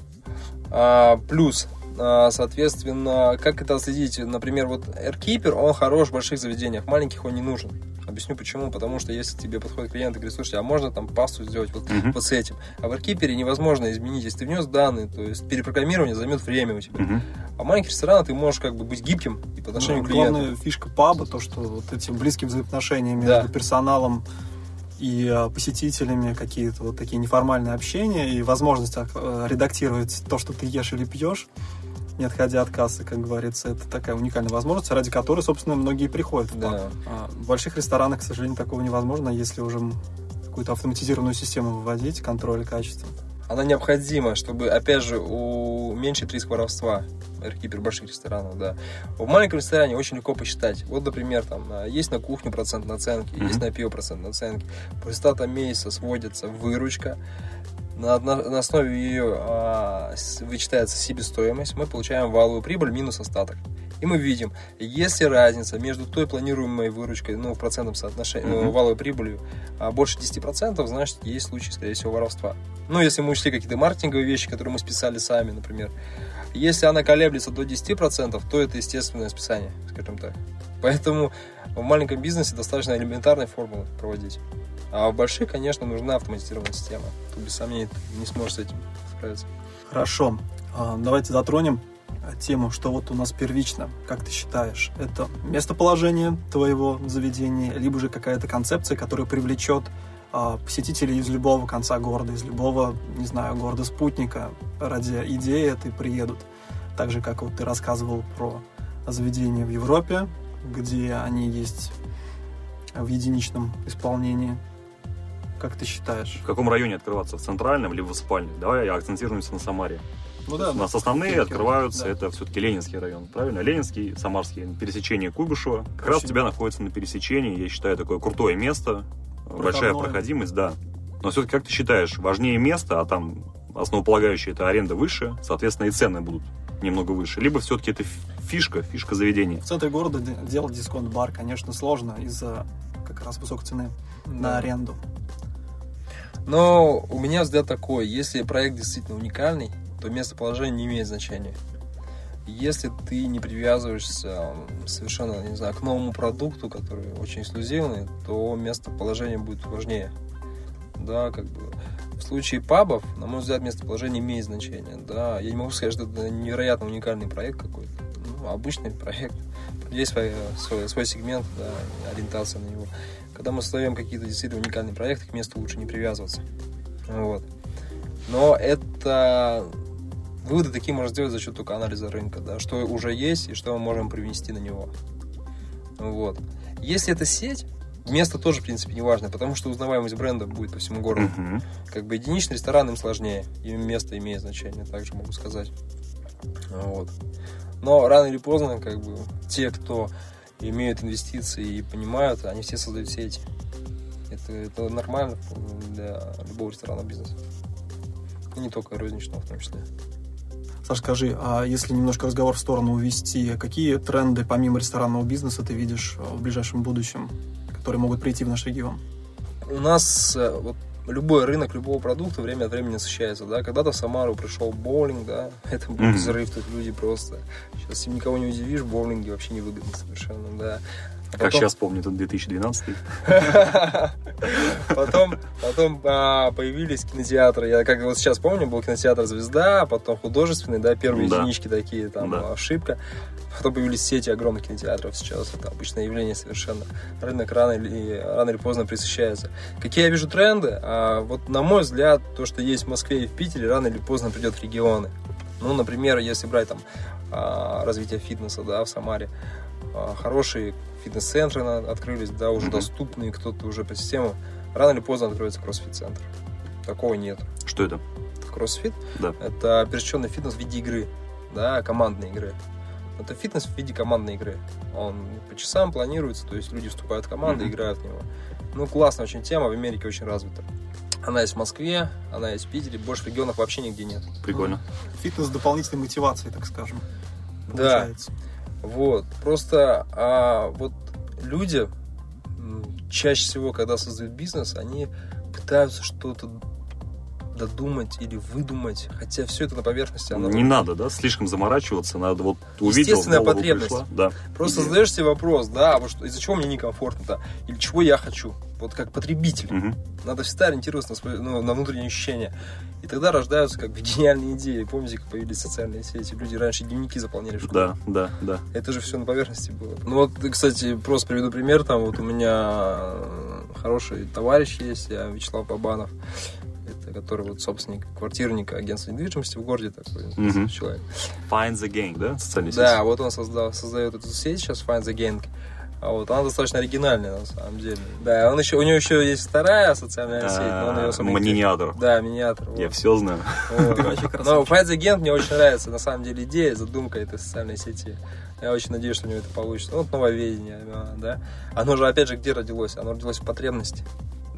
А, плюс, а, соответственно, как это отследить? Например, вот AirKeeper, он хорош в больших заведениях, в маленьких он не нужен. Объясню почему. Потому что если тебе подходит клиент и говорит, слушайте, а можно там пасту сделать вот, Мгм. вот с этим? А в AirKeeper невозможно изменить. Если ты внес данные, то есть перепрограммирование займет время у тебя. Мгм. А в маленьких ресторанах ты можешь как бы быть гибким и по отношению Ну, к клиенту. главная фишка паба, то, что вот этим близким взаимоотношениям Да. между персоналом и э, посетителями какие-то вот такие неформальные общения и возможность э, редактировать то, что ты ешь или пьешь, не отходя от кассы, как говорится, это такая уникальная возможность, ради которой, собственно, многие приходят в бар. Да. А В больших ресторанах, к сожалению, такого невозможно, если уже какую-то автоматизированную систему выводить, контроль качества. Она необходима, чтобы, опять же, уменьшить риск воровства эркипер больших ресторанов, да. В маленьком ресторане очень легко посчитать. Вот, например, там а, есть на кухню процент наценки, Мгм. есть на пиво процент наценки. По результатам месяца сводится выручка. На, на- на основе ее а, вычитается себестоимость. Мы получаем валовую прибыль минус остаток. И мы видим, если разница между той планируемой выручкой, ну, в процентном соотношении, Мгм. ну, валовой прибылью, а, больше 10%, значит, есть случай, скорее всего, воровства. Ну, если мы учли какие-то маркетинговые вещи, которые мы списали сами, например. Если она колеблется до 10%, то это естественное списание, скажем так. Поэтому в маленьком бизнесе достаточно элементарной формулы проводить. А в больших, конечно, нужна автоматизированная система. Тут без сомнений ты не сможешь с этим справиться. Хорошо. А, Давайте затронем тему, что вот у нас первично. Как ты считаешь, это местоположение твоего заведения, либо же какая-то концепция, которая привлечет а, посетителей из любого конца города, из любого, не знаю, города-спутника ради идеи этой приедут. Так же, как вот ты рассказывал про заведения в Европе, где они есть в единичном исполнении. Как ты считаешь? В каком районе открываться? В центральном или в спальне? Давай акцентируемся на Самаре. Ну У нас основные открываются, да. это все-таки Ленинский район, правильно? Ленинский, Самарский, пересечение Куйбышева. Как раз у Очень. тебя находится на пересечении, я считаю, такое крутое место, большая Проходное. проходимость, да. Но все-таки, как ты считаешь, важнее место, а там основополагающее это аренда выше, соответственно, и цены будут немного выше. Либо все-таки это фишка, фишка заведения. В центре города де- делать дисконт-бар, конечно, сложно из-за как раз высокой цены на аренду. Но у меня взгляд такой, если проект действительно уникальный, то местоположение не имеет значения. Если ты не привязываешься совершенно, не знаю, к новому продукту, который очень эксклюзивный, то местоположение будет важнее. Да, как бы в случае пабов, на мой взгляд, местоположение имеет значение. Да, я не могу сказать, что это невероятно уникальный проект какой-то. Ну, обычный проект. Есть свой, свой, свой сегмент, да, ориентация на него. Когда мы создаем какие-то действительно уникальные проекты, к месту лучше не привязываться. Вот. Но это выводы такие можно сделать за счет только анализа рынка, да, что уже есть и что мы можем привнести на него. Вот. Если это сеть, место тоже, в принципе, не важно, потому что узнаваемость бренда будет по всему городу. Мгм. Как бы единичный ресторан им сложнее, и место имеет значение, также могу сказать. Вот. Но рано или поздно, как бы, те, кто имеют инвестиции и понимают, они все создают сети. Это, это нормально для любого ресторанного бизнеса. И не только розничного в том числе. Саш, скажи, а если немножко разговор в сторону увести, какие тренды помимо ресторанного бизнеса ты видишь э, в ближайшем будущем, которые могут прийти в наш регион? У нас э, вот любой рынок любого продукта время от времени насыщается, да. Когда-то в Самару пришел боулинг, да, это был взрыв, тут люди просто... Сейчас никого не удивишь, боулинги вообще невыгодны совершенно, да. А Как потом- сейчас помню, это 2012 Потом, потом а, появились кинотеатры. Я как вот сейчас помню, был кинотеатр «Звезда», потом художественный, да, первые Да. единички такие, там, Да. ошибка. Потом появились сети огромных кинотеатров сейчас. Это обычное явление совершенно. Рынок рано или, рано или поздно присыщается. Какие я вижу тренды? А, вот на мой взгляд, то, что есть в Москве и в Питере, рано или поздно придет в регионы. Ну, например, если брать там а, развитие фитнеса, да, в Самаре, хорошие фитнес-центры открылись, да, уже Мгм. доступные, кто-то уже по систему. Рано или поздно откроется кроссфит-центр. Такого нет. Что это? Кроссфит Да. это операционный фитнес в виде игры, да, командной игры. Это фитнес в виде командной игры. Он по часам планируется, то есть люди вступают в команды, Мгм. играют в него. Ну, классная очень тема, в Америке очень развита. Она есть в Москве, она есть в Питере, больше в регионах вообще нигде нет. Прикольно. Фитнес с дополнительной мотивацией, так скажем. Да. Вот. Просто а, вот люди чаще всего, когда создают бизнес, они пытаются что-то додумать или выдумать, хотя все это на поверхности. Оно Не надо, да, слишком заморачиваться, надо вот увидел, Естественная потребность. пришла, да. Просто идея. задаешь себе вопрос, да, а вот что, из-за чего мне некомфортно-то, или чего я хочу, вот как потребитель. Мгм. Надо всегда ориентироваться на, свои, ну, на внутренние ощущения. И тогда рождаются как бы гениальные идеи. Помните, как появились социальные сети? Люди раньше дневники заполняли в школе. Да, да, да. Это же все на поверхности было. Ну вот, кстати, просто приведу пример. Там вот у меня э, хороший товарищ есть, я Вячеслав Бабанов. Который вот собственник квартирника агентства недвижимости в городе такой Мгм. человек. Find the gang, да, социальная Да, сеть? вот он создал, создает эту сеть сейчас, Find the Gang. А вот она достаточно оригинальная на самом деле. Да, он еще, у него еще есть вторая социальная сеть, но он ее самый Маниниатор. Да, миниатор. Я вот. все знаю. Вот. Но. Fight the Gang мне очень нравится, на самом деле, идея, задумка этой социальной сети. Я очень надеюсь, что у него это получится. Ну, Вот нововедение, а, да. Оно же, опять же, где родилось? Оно родилось в потребности.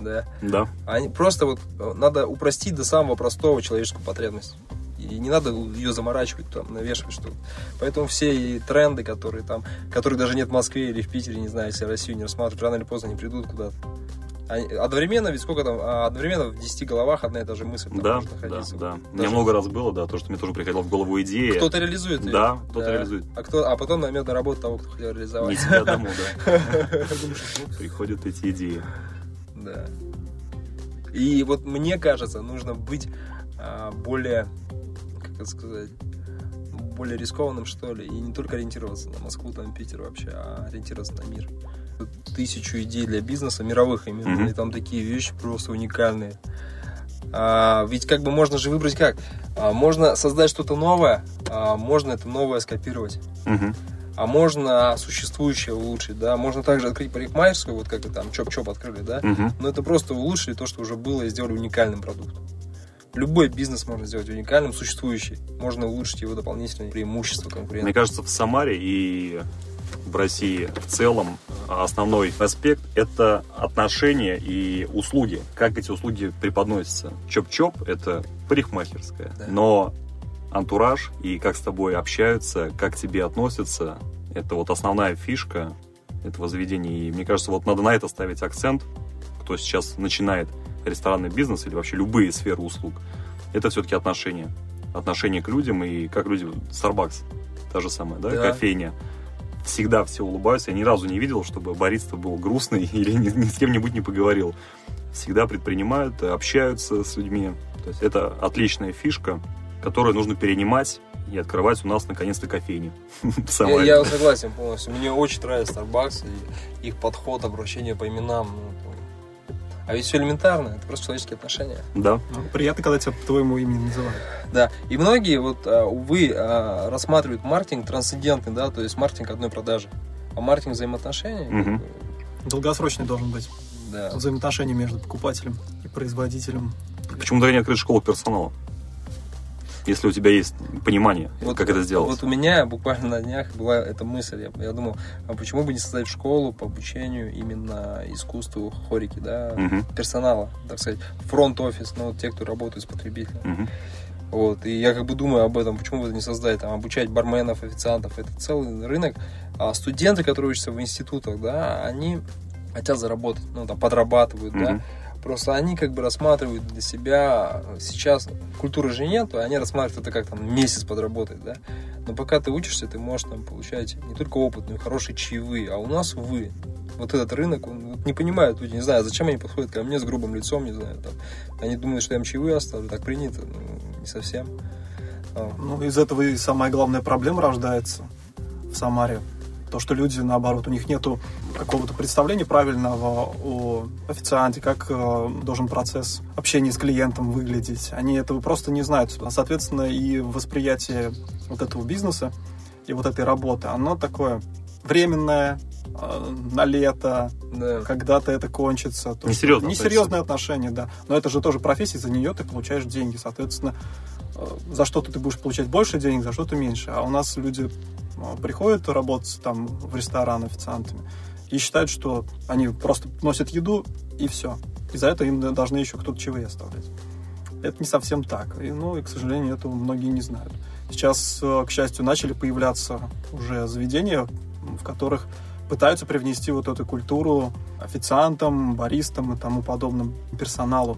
Да. Да. Они просто вот э, надо упростить до самого простого человеческую потребность. И не надо ее заморачивать, там, навешивать что-то. Поэтому все и тренды, которые там, которых даже нет в Москве или в Питере, не знаю, если Россию не рассматривают, рано или поздно они придут куда-то. Они- одновременно, ведь сколько там, а, одновременно в 10 головах одна и та же мысль там Да, может да, находиться. да. У меня Даже- много раз было, да, то, что мне тоже приходило в голову идея. Кто-то реализует её. Да, кто-то реализует. А, кто, а потом наймет на работу того, кто хотел Не реализовать. себя одному, да. Приходят эти идеи. Да. И вот мне кажется, нужно быть а, более, как это сказать, более рискованным, что ли, и не только ориентироваться на Москву, там, Питер вообще, а ориентироваться на мир. Тысячу идей для бизнеса, мировых именно, Мгм. и там такие вещи просто уникальные. А, ведь как бы можно же выбрать как? А, можно создать что-то новое, а можно это новое скопировать. Мгм. А можно существующее улучшить, да, можно также открыть парикмахерскую, вот как там Чоп-Чоп открыли, да, Мгм. но это просто улучшили то, что уже было, и сделали уникальным продуктом. Любой бизнес можно сделать уникальным, существующий. Можно улучшить его дополнительные преимущества Мне конкурента. кажется, в Самаре и в России в целом основной аспект – это отношения и услуги. Как эти услуги преподносятся. Чоп-чоп – это парикмахерская. Да. Но антураж и как с тобой общаются, как к тебе относятся – это вот основная фишка этого заведения. И мне кажется, вот надо на это ставить акцент, кто сейчас начинает ресторанный бизнес или вообще любые сферы услуг. Это все-таки отношения. Отношение к людям и как люди... Starbucks, та же самая, да, Да. кофейня. Всегда все улыбаются. Я ни разу не видел, чтобы бариста был грустный или ни, ни с кем-нибудь не поговорил. Всегда предпринимают, общаются с людьми. То есть это отличная фишка, которую нужно перенимать и открывать у нас наконец-то кофейни. Я, я согласен полностью. Мне очень нравится Starbucks и их подход, обращение по именам. ну. А ведь все элементарно, это просто человеческие отношения. Да. Ну, приятно, когда тебя по твоему имени называют. Да, и многие, вот, а, увы, а, рассматривают маркетинг трансцендентный, да, то есть маркетинг одной продажи. А маркетинг взаимоотношений, бы, Долгосрочный должен быть. да. Взаимоотношения между покупателем и производителем. Почему тогда не открыть школу персонала? Если у тебя есть понимание, как это сделать. Вот у меня буквально на днях была эта мысль. Я, я думал, а почему бы не создать школу по обучению именно искусству хорики, да, Мгм. персонала, так сказать, фронт-офис, ну, вот те, кто работает с потребителем. Мгм. Вот, и я как бы думаю об этом, почему бы это не создать, там, обучать барменов, официантов, это целый рынок. А студенты, которые учатся в институтах, да, они хотят заработать, ну, там, подрабатывают, да, Мгм. Просто они как бы рассматривают для себя сейчас культуры же нет, они рассматривают это как там месяц подработать, да. Но пока ты учишься, ты можешь там получать не только опыт, но и хорошие чаевые. А у нас, увы, вот этот рынок, он вот не понимают люди, не знаю, зачем они подходят ко мне с грубым лицом, не знаю, там. Они думают, что я им чаевые оставлю, так принято, ну, не совсем. А, Ну, из этого и самая главная проблема рождается в Самаре. То, что люди, наоборот, у них нету какого-то представления правильного о официанте, как э, должен процесс общения с клиентом выглядеть. Они этого просто не знают. А, Соответственно, и восприятие вот этого бизнеса и вот этой работы, оно такое временное, э, на лето, да. когда-то это кончится. Несерьезно Несерьезные отношения, да. Но это же тоже профессия, за нее ты получаешь деньги. Соответственно, за что-то ты будешь получать больше денег, за что-то меньше. А у нас люди э, приходят работать там в ресторан официантами и считают, что они просто носят еду и все. И за это им должны еще кто-то чаевые оставлять. Это не совсем так. И, ну, и, к сожалению, этого многие не знают. Сейчас, э, к счастью, начали появляться уже заведения, в которых пытаются привнести вот эту культуру официантам, баристам и тому подобным персоналу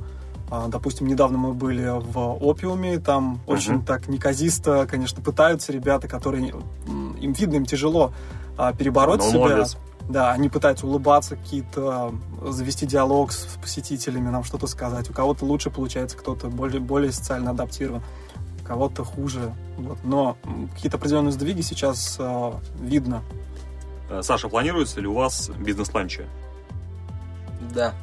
Допустим, недавно мы были в опиуме, там очень так неказисто, конечно, пытаются ребята, которые им видно, им тяжело а, перебороть Но себя. молодец. Да, они пытаются улыбаться, какие-то завести диалог с посетителями, нам что-то сказать. У кого-то лучше получается, кто-то более, более социально адаптирован, у кого-то хуже. Вот. Но какие-то определенные сдвиги сейчас а, видно. Э, Саша, планируется ли у вас бизнес-ланчи? Да.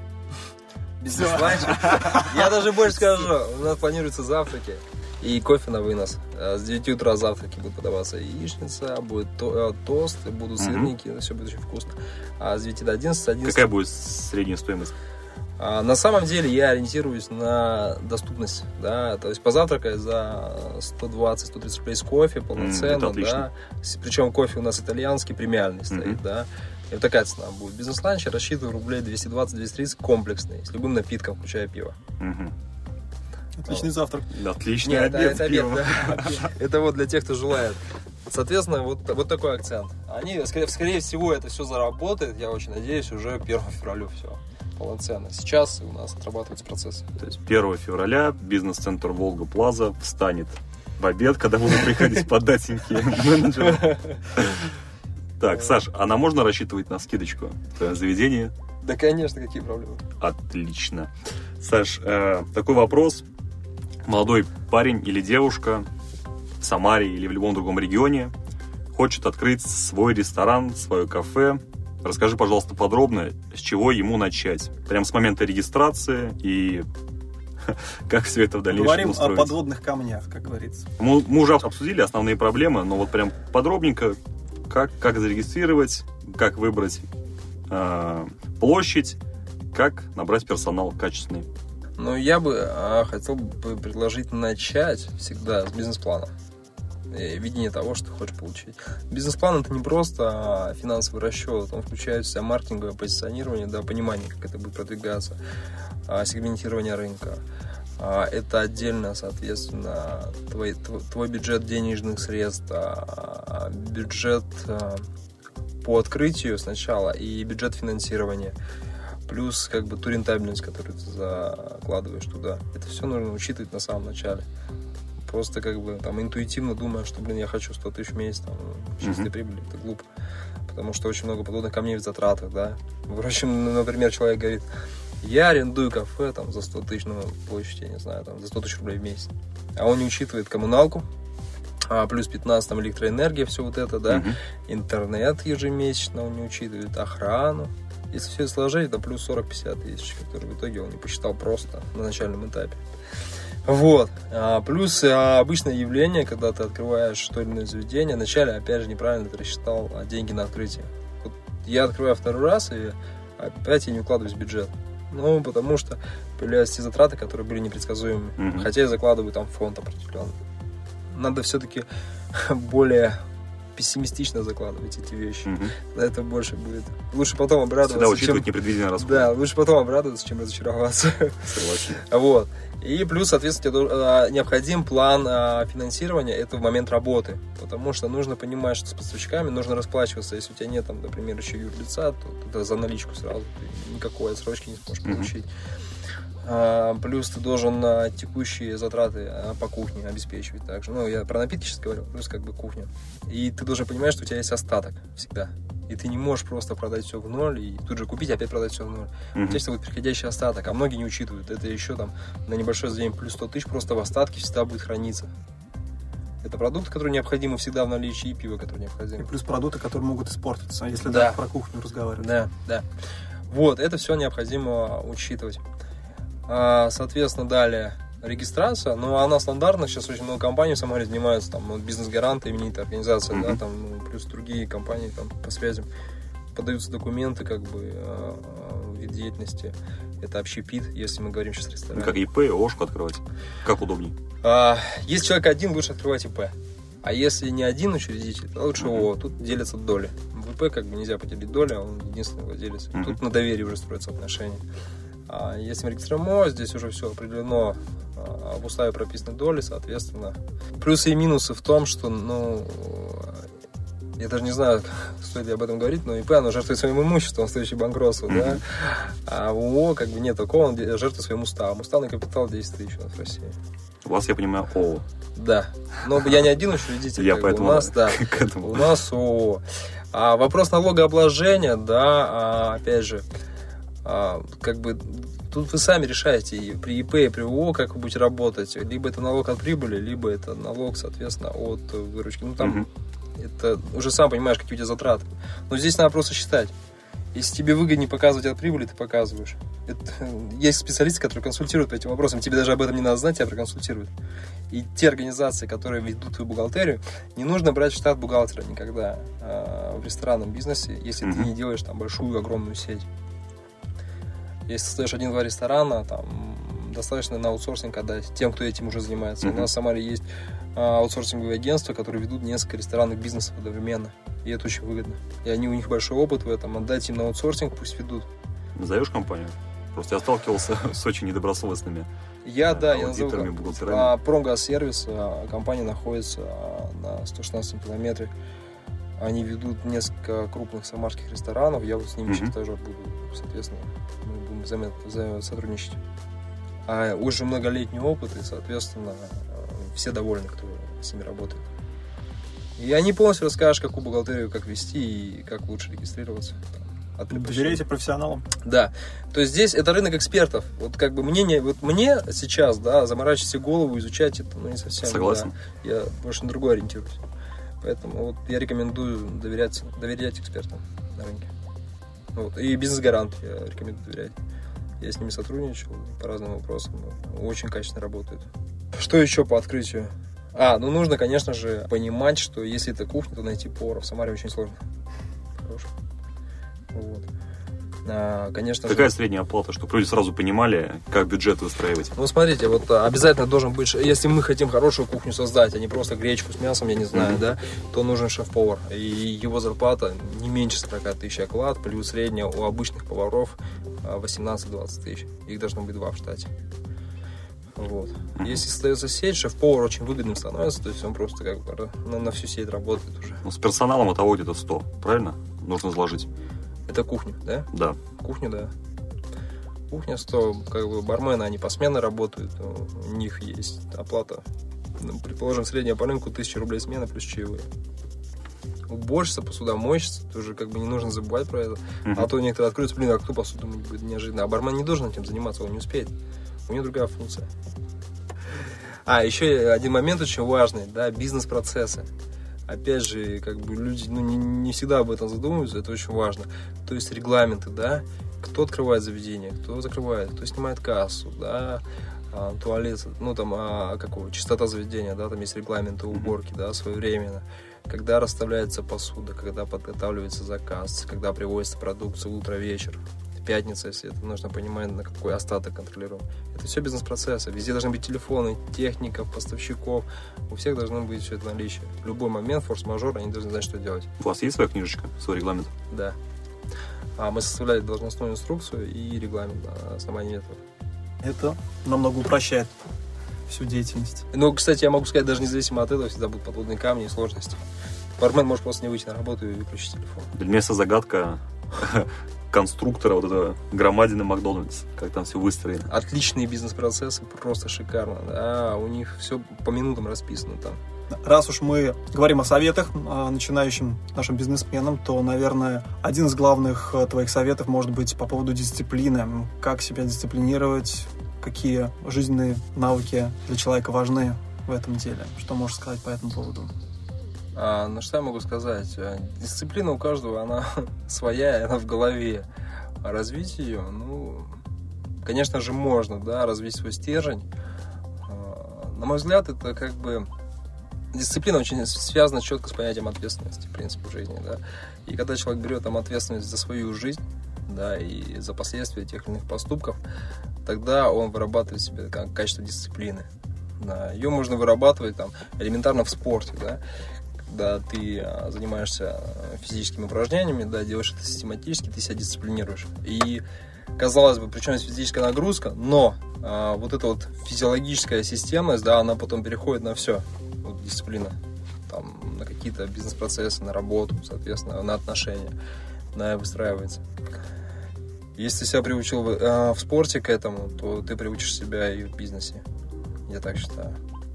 Бизнес-ланч. Я даже больше скажу. У нас планируются завтраки и кофе на вынос. А С 9 утра завтраки будут подаваться яичница, будет то- э, тост, будут сырники, это все будет очень вкусно. А с 9 до 11, 11 Какая будет средняя стоимость? А, На самом деле я ориентируюсь на доступность, да, то есть позавтракать за 120-130 рублей с кофе полноценно, отлично. да, причем кофе у нас итальянский, премиальный стоит, Мгм. да, и вот такая цена будет. Бизнес-ланч я рассчитываю рублей 220-230 комплексный, с любым напитком, включая пиво. Мгм. Отличный завтрак. Отличный Нет, это, обед. это обед, да. Это вот для тех, кто желает. Соответственно, вот, вот такой акцент. Они, скорее, скорее всего, это все заработает, я очень надеюсь, уже 1 февраля все полноценно. Сейчас у нас отрабатывается процесс. То есть 1 февраля бизнес-центр Волга Плаза встанет в обед, когда будут приходить податенькие менеджеры. Так, Саш, а нам можно рассчитывать на скидочку? Твое заведение? Да, конечно, какие проблемы. Отлично. Саш, э, такой вопрос. Молодой парень или девушка в Самаре или в любом другом регионе хочет открыть свой ресторан, свое кафе. Расскажи, пожалуйста, подробно, с чего ему начать. Прям с момента регистрации и как все это в дальнейшем Говорим о устроить. подводных камнях, как говорится. Мы, мы уже обсудили основные проблемы, но вот прям подробненько, как, как зарегистрировать, как выбрать э, площадь, как набрать персонал качественный. Ну, я бы а, хотел бы предложить начать всегда с бизнес-плана. Видение того, что ты хочешь получить. Бизнес-план это не просто а, финансовый расчет, он включает в себя маркетинговое позиционирование, да, понимание, как это будет продвигаться, а, сегментирование рынка. А, Это отдельно, соответственно, твой, тв- твой бюджет денежных средств, а, бюджет а, по открытию сначала и бюджет финансирования плюс как бы ту рентабельность, которую ты закладываешь туда. Это все нужно учитывать на самом начале. Просто как бы там интуитивно думая, что, блин, я хочу 100 тысяч в месяц, там, чистой Мгм. прибыли, это глупо. Потому что очень много подводных камней в затратах, да. Впрочем, например, человек говорит, я арендую кафе там за 100 тысяч, ну, площадь, я не знаю, там, за 100 тысяч рублей в месяц. А он не учитывает коммуналку, а, плюс 15 там электроэнергия, все вот это, да Мгм. интернет ежемесячно он не учитывает, охрану. Если все сложить, это плюс 40-50 тысяч, которые в итоге он не посчитал просто на начальном этапе. Вот. А, плюс а, обычное явление, когда ты открываешь то или иное заведение, вначале, опять же, неправильно ты рассчитал а, деньги на открытие. Вот я открываю второй раз, и опять я не укладываюсь в бюджет. Ну, потому что появляются те затраты, которые были непредсказуемы. Мгм. Хотя я закладываю там фонд определенный. Надо все-таки более пессимистично закладывать эти вещи. Тогда это больше будет. Лучше потом Всегда обрадоваться, учитывать чем... непредвиденные расходы. Да, лучше потом обрадоваться, чем разочароваться. Согласен. Вот. И плюс, соответственно, а, необходим план а, финансирования, это в момент работы. Потому что нужно понимать, что с поставщиками нужно расплачиваться. Если у тебя нет, там, например, еще юрлица, то тогда за наличку сразу ты никакой отсрочки не сможешь получить. А, Плюс ты должен а, текущие затраты а, по кухне обеспечивать также. Ну, я про напитки сейчас говорю, плюс как бы кухня. И ты должен понимать, что у тебя есть остаток всегда. И ты не можешь просто продать все в ноль и тут же купить, и опять продать все в ноль. У Мгм. тебя всегда будет приходящий остаток, а многие не учитывают. Это еще там на небольшое заведение плюс 100 тысяч просто в остатке всегда будет храниться. Это продукты, которые необходимы всегда в наличии, и пиво, которое И необходимо. плюс продукты, которые могут испортиться, если Да. даже про кухню разговаривать. Да, да. Вот, это все необходимо учитывать. А, Соответственно, далее регистрация, ну, она стандартная, сейчас очень много компаний в Самаре занимаются, там, бизнес-гаранты, именитая организация, да, Мгм. там, ну, плюс другие компании, там, по связям, подаются документы, как бы, а, а, вид деятельности, это общепит, если мы говорим сейчас о ресторане. Как ИП, ОШКу открывать. Как удобнее. А, Если человек один, лучше открывать ИП. А если не один учредитель, то лучше Мгм. ООО. Тут делятся доли. В ИП как бы нельзя поделить доли, а он единственный владелец. Мгм. Тут на доверии уже строятся отношения. А регистрируем ООО, здесь уже все определено а, в уставе прописаны доли, соответственно. Плюсы и минусы в том, что, ну, я даже не знаю, стоит ли об этом говорить, но ИП, оно жертвует своим имуществом в случае банкротства, да. А в ООО как бы нет такого, он жертвует своим уставом. Уставный капитал 10 тысяч у нас в России. У вас, я понимаю, ООО. Да. Но я не один учредитель. Я поэтому У нас, да. У нас ООО. А вопрос налогообложения, да, а, опять же, а, как бы тут вы сами решаете и при ИП и при ООО, как вы будете работать. Либо это налог от прибыли, либо это налог, соответственно, от выручки. Ну, там Мгм. это уже сам понимаешь, какие у тебя затраты. Но здесь надо просто считать. Если тебе выгоднее показывать от прибыли, ты показываешь. Это, есть специалисты, которые консультируют по этим вопросам. Тебе даже об этом не надо знать, тебя проконсультируют. И те организации, которые ведут твою бухгалтерию, не нужно брать в штат бухгалтера никогда а, в ресторанном бизнесе, если ты Мгм. не делаешь там большую, огромную сеть. Если ты строишь один-два ресторана, там достаточно на аутсорсинг отдать тем, кто этим уже занимается. Мгм. У нас в Самаре есть а, аутсорсинговые агентства, которые ведут несколько ресторанных бизнесов одновременно. И это очень выгодно. И они, у них большой опыт в этом. Отдать им на аутсорсинг, пусть ведут. Назовешь компанию? Просто я сталкивался с очень недобросовестными Я, Да, да, я назову бухгалтерами. а, Промгазсервис, а, компания находится а, на 116 километре. Они ведут несколько крупных самарских ресторанов. Я вот с ними Мгм. сейчас тоже буду, соответственно, мы будем взаимно сотрудничать. А уже многолетний опыт, и, соответственно, а, все довольны, кто с ними работает. И они полностью расскажут, какую бухгалтерию, как вести и как лучше регистрироваться. там. Доверяете профессионалам? Да. То есть здесь это рынок экспертов. Вот как бы мнение, вот мне сейчас, да, заморачивать себе голову, изучать это, ну, не совсем. Согласен. да. Я больше на другое ориентируюсь. Поэтому вот я рекомендую доверять, доверять экспертам на рынке. Вот. И бизнес-гарант я рекомендую доверять. Я с ними сотрудничал по разным вопросам. Очень качественно работают. Что еще по открытию? А, ну нужно, конечно же, понимать, что если это кухня, то найти повара в Самаре очень сложно. Хорошего. Вот. А, конечно же, Какая средняя оплата, чтобы люди сразу понимали, как бюджет выстраивать? ну, смотрите, вот а, обязательно должен быть, если мы хотим хорошую кухню создать, а не просто гречку с мясом, я не знаю, Мгм. да, то нужен шеф-повар. И его зарплата не меньше 40 тысяч оклад, плюс средняя у обычных поваров а, 18-20 тысяч. Их должно быть два в штате. Вот. Если создается сеть, шеф-повар очень выгодным становится, то есть он просто как бы на, на всю сеть работает уже. Ну, с персоналом это где-то 100, правильно? Нужно заложить. Это кухня, да? Да. Кухня, да. Кухня 100, как бы бармены, они посменно работают, у них есть оплата. Ну, предположим, средняя по рынку 1000 рублей смена плюс чаевые. Уборщица, посудомойщица, тоже как бы не нужно забывать про это. Мгм. А то некоторые откроются, блин, а кто посуду будет неожиданно. А бармен не должен этим заниматься, он не успеет. У него другая функция. А, еще один момент очень важный, да, бизнес-процессы. Опять же, как бы люди ну, не, не всегда об этом задумываются, это очень важно. То есть регламенты, да, кто открывает заведение, кто закрывает, кто снимает кассу, да, а, туалет, ну там, а, какого, чистота заведения, да, там есть регламенты уборки, да, своевременно. Когда расставляется посуда, когда подготавливается заказ, когда привозится продукция утро-вечер, пятница, если это нужно понимать, на какой остаток контролируем. Это все бизнес-процессы. Везде должны быть телефоны, техников, поставщиков. У всех должно быть все это наличие. В любой момент, форс-мажор, они должны знать, что делать. У вас есть своя книжечка, свой регламент? Да. А мы составляли должностную инструкцию и регламент на основании этого. Это намного упрощает всю деятельность. Ну, кстати, я могу сказать, даже независимо от этого, всегда будут подводные камни и сложности. Бармен может просто не выйти на работу и выключить телефон. Для меня вся загадка конструктора вот этого громадины Макдональдс, как там все выстроено. Отличные бизнес-процессы, просто шикарно. Да, у них все по минутам расписано там. Раз уж мы говорим о советах начинающим нашим бизнесменам, то, наверное, один из главных а, твоих советов может быть по поводу дисциплины. Как себя дисциплинировать, какие жизненные навыки для человека важны в этом деле. Что можешь сказать по этому поводу? А, ну, что я могу сказать? А, Дисциплина у каждого, она своя, она в голове. А развить ее, ну, конечно же, можно, да, развить свой стержень. А, На мой взгляд, это как бы дисциплина очень связана четко с понятием ответственности, в жизни, да. И когда человек берет там ответственность за свою жизнь, да, и за последствия тех или иных поступков, тогда он вырабатывает себе качество дисциплины. Да, ее можно вырабатывать там элементарно в спорте, да, когда ты а, занимаешься а, физическими упражнениями, да, делаешь это систематически, ты себя дисциплинируешь. И казалось бы, причем есть физическая нагрузка, но а, вот эта вот физиологическая системность, да, она потом переходит на все, вот дисциплина. там, на какие-то бизнес-процессы, на работу, соответственно, на отношения, на выстраивается. Если себя приучил в, э, в спорте к этому, то ты приучишь себя и в бизнесе. Я так считаю.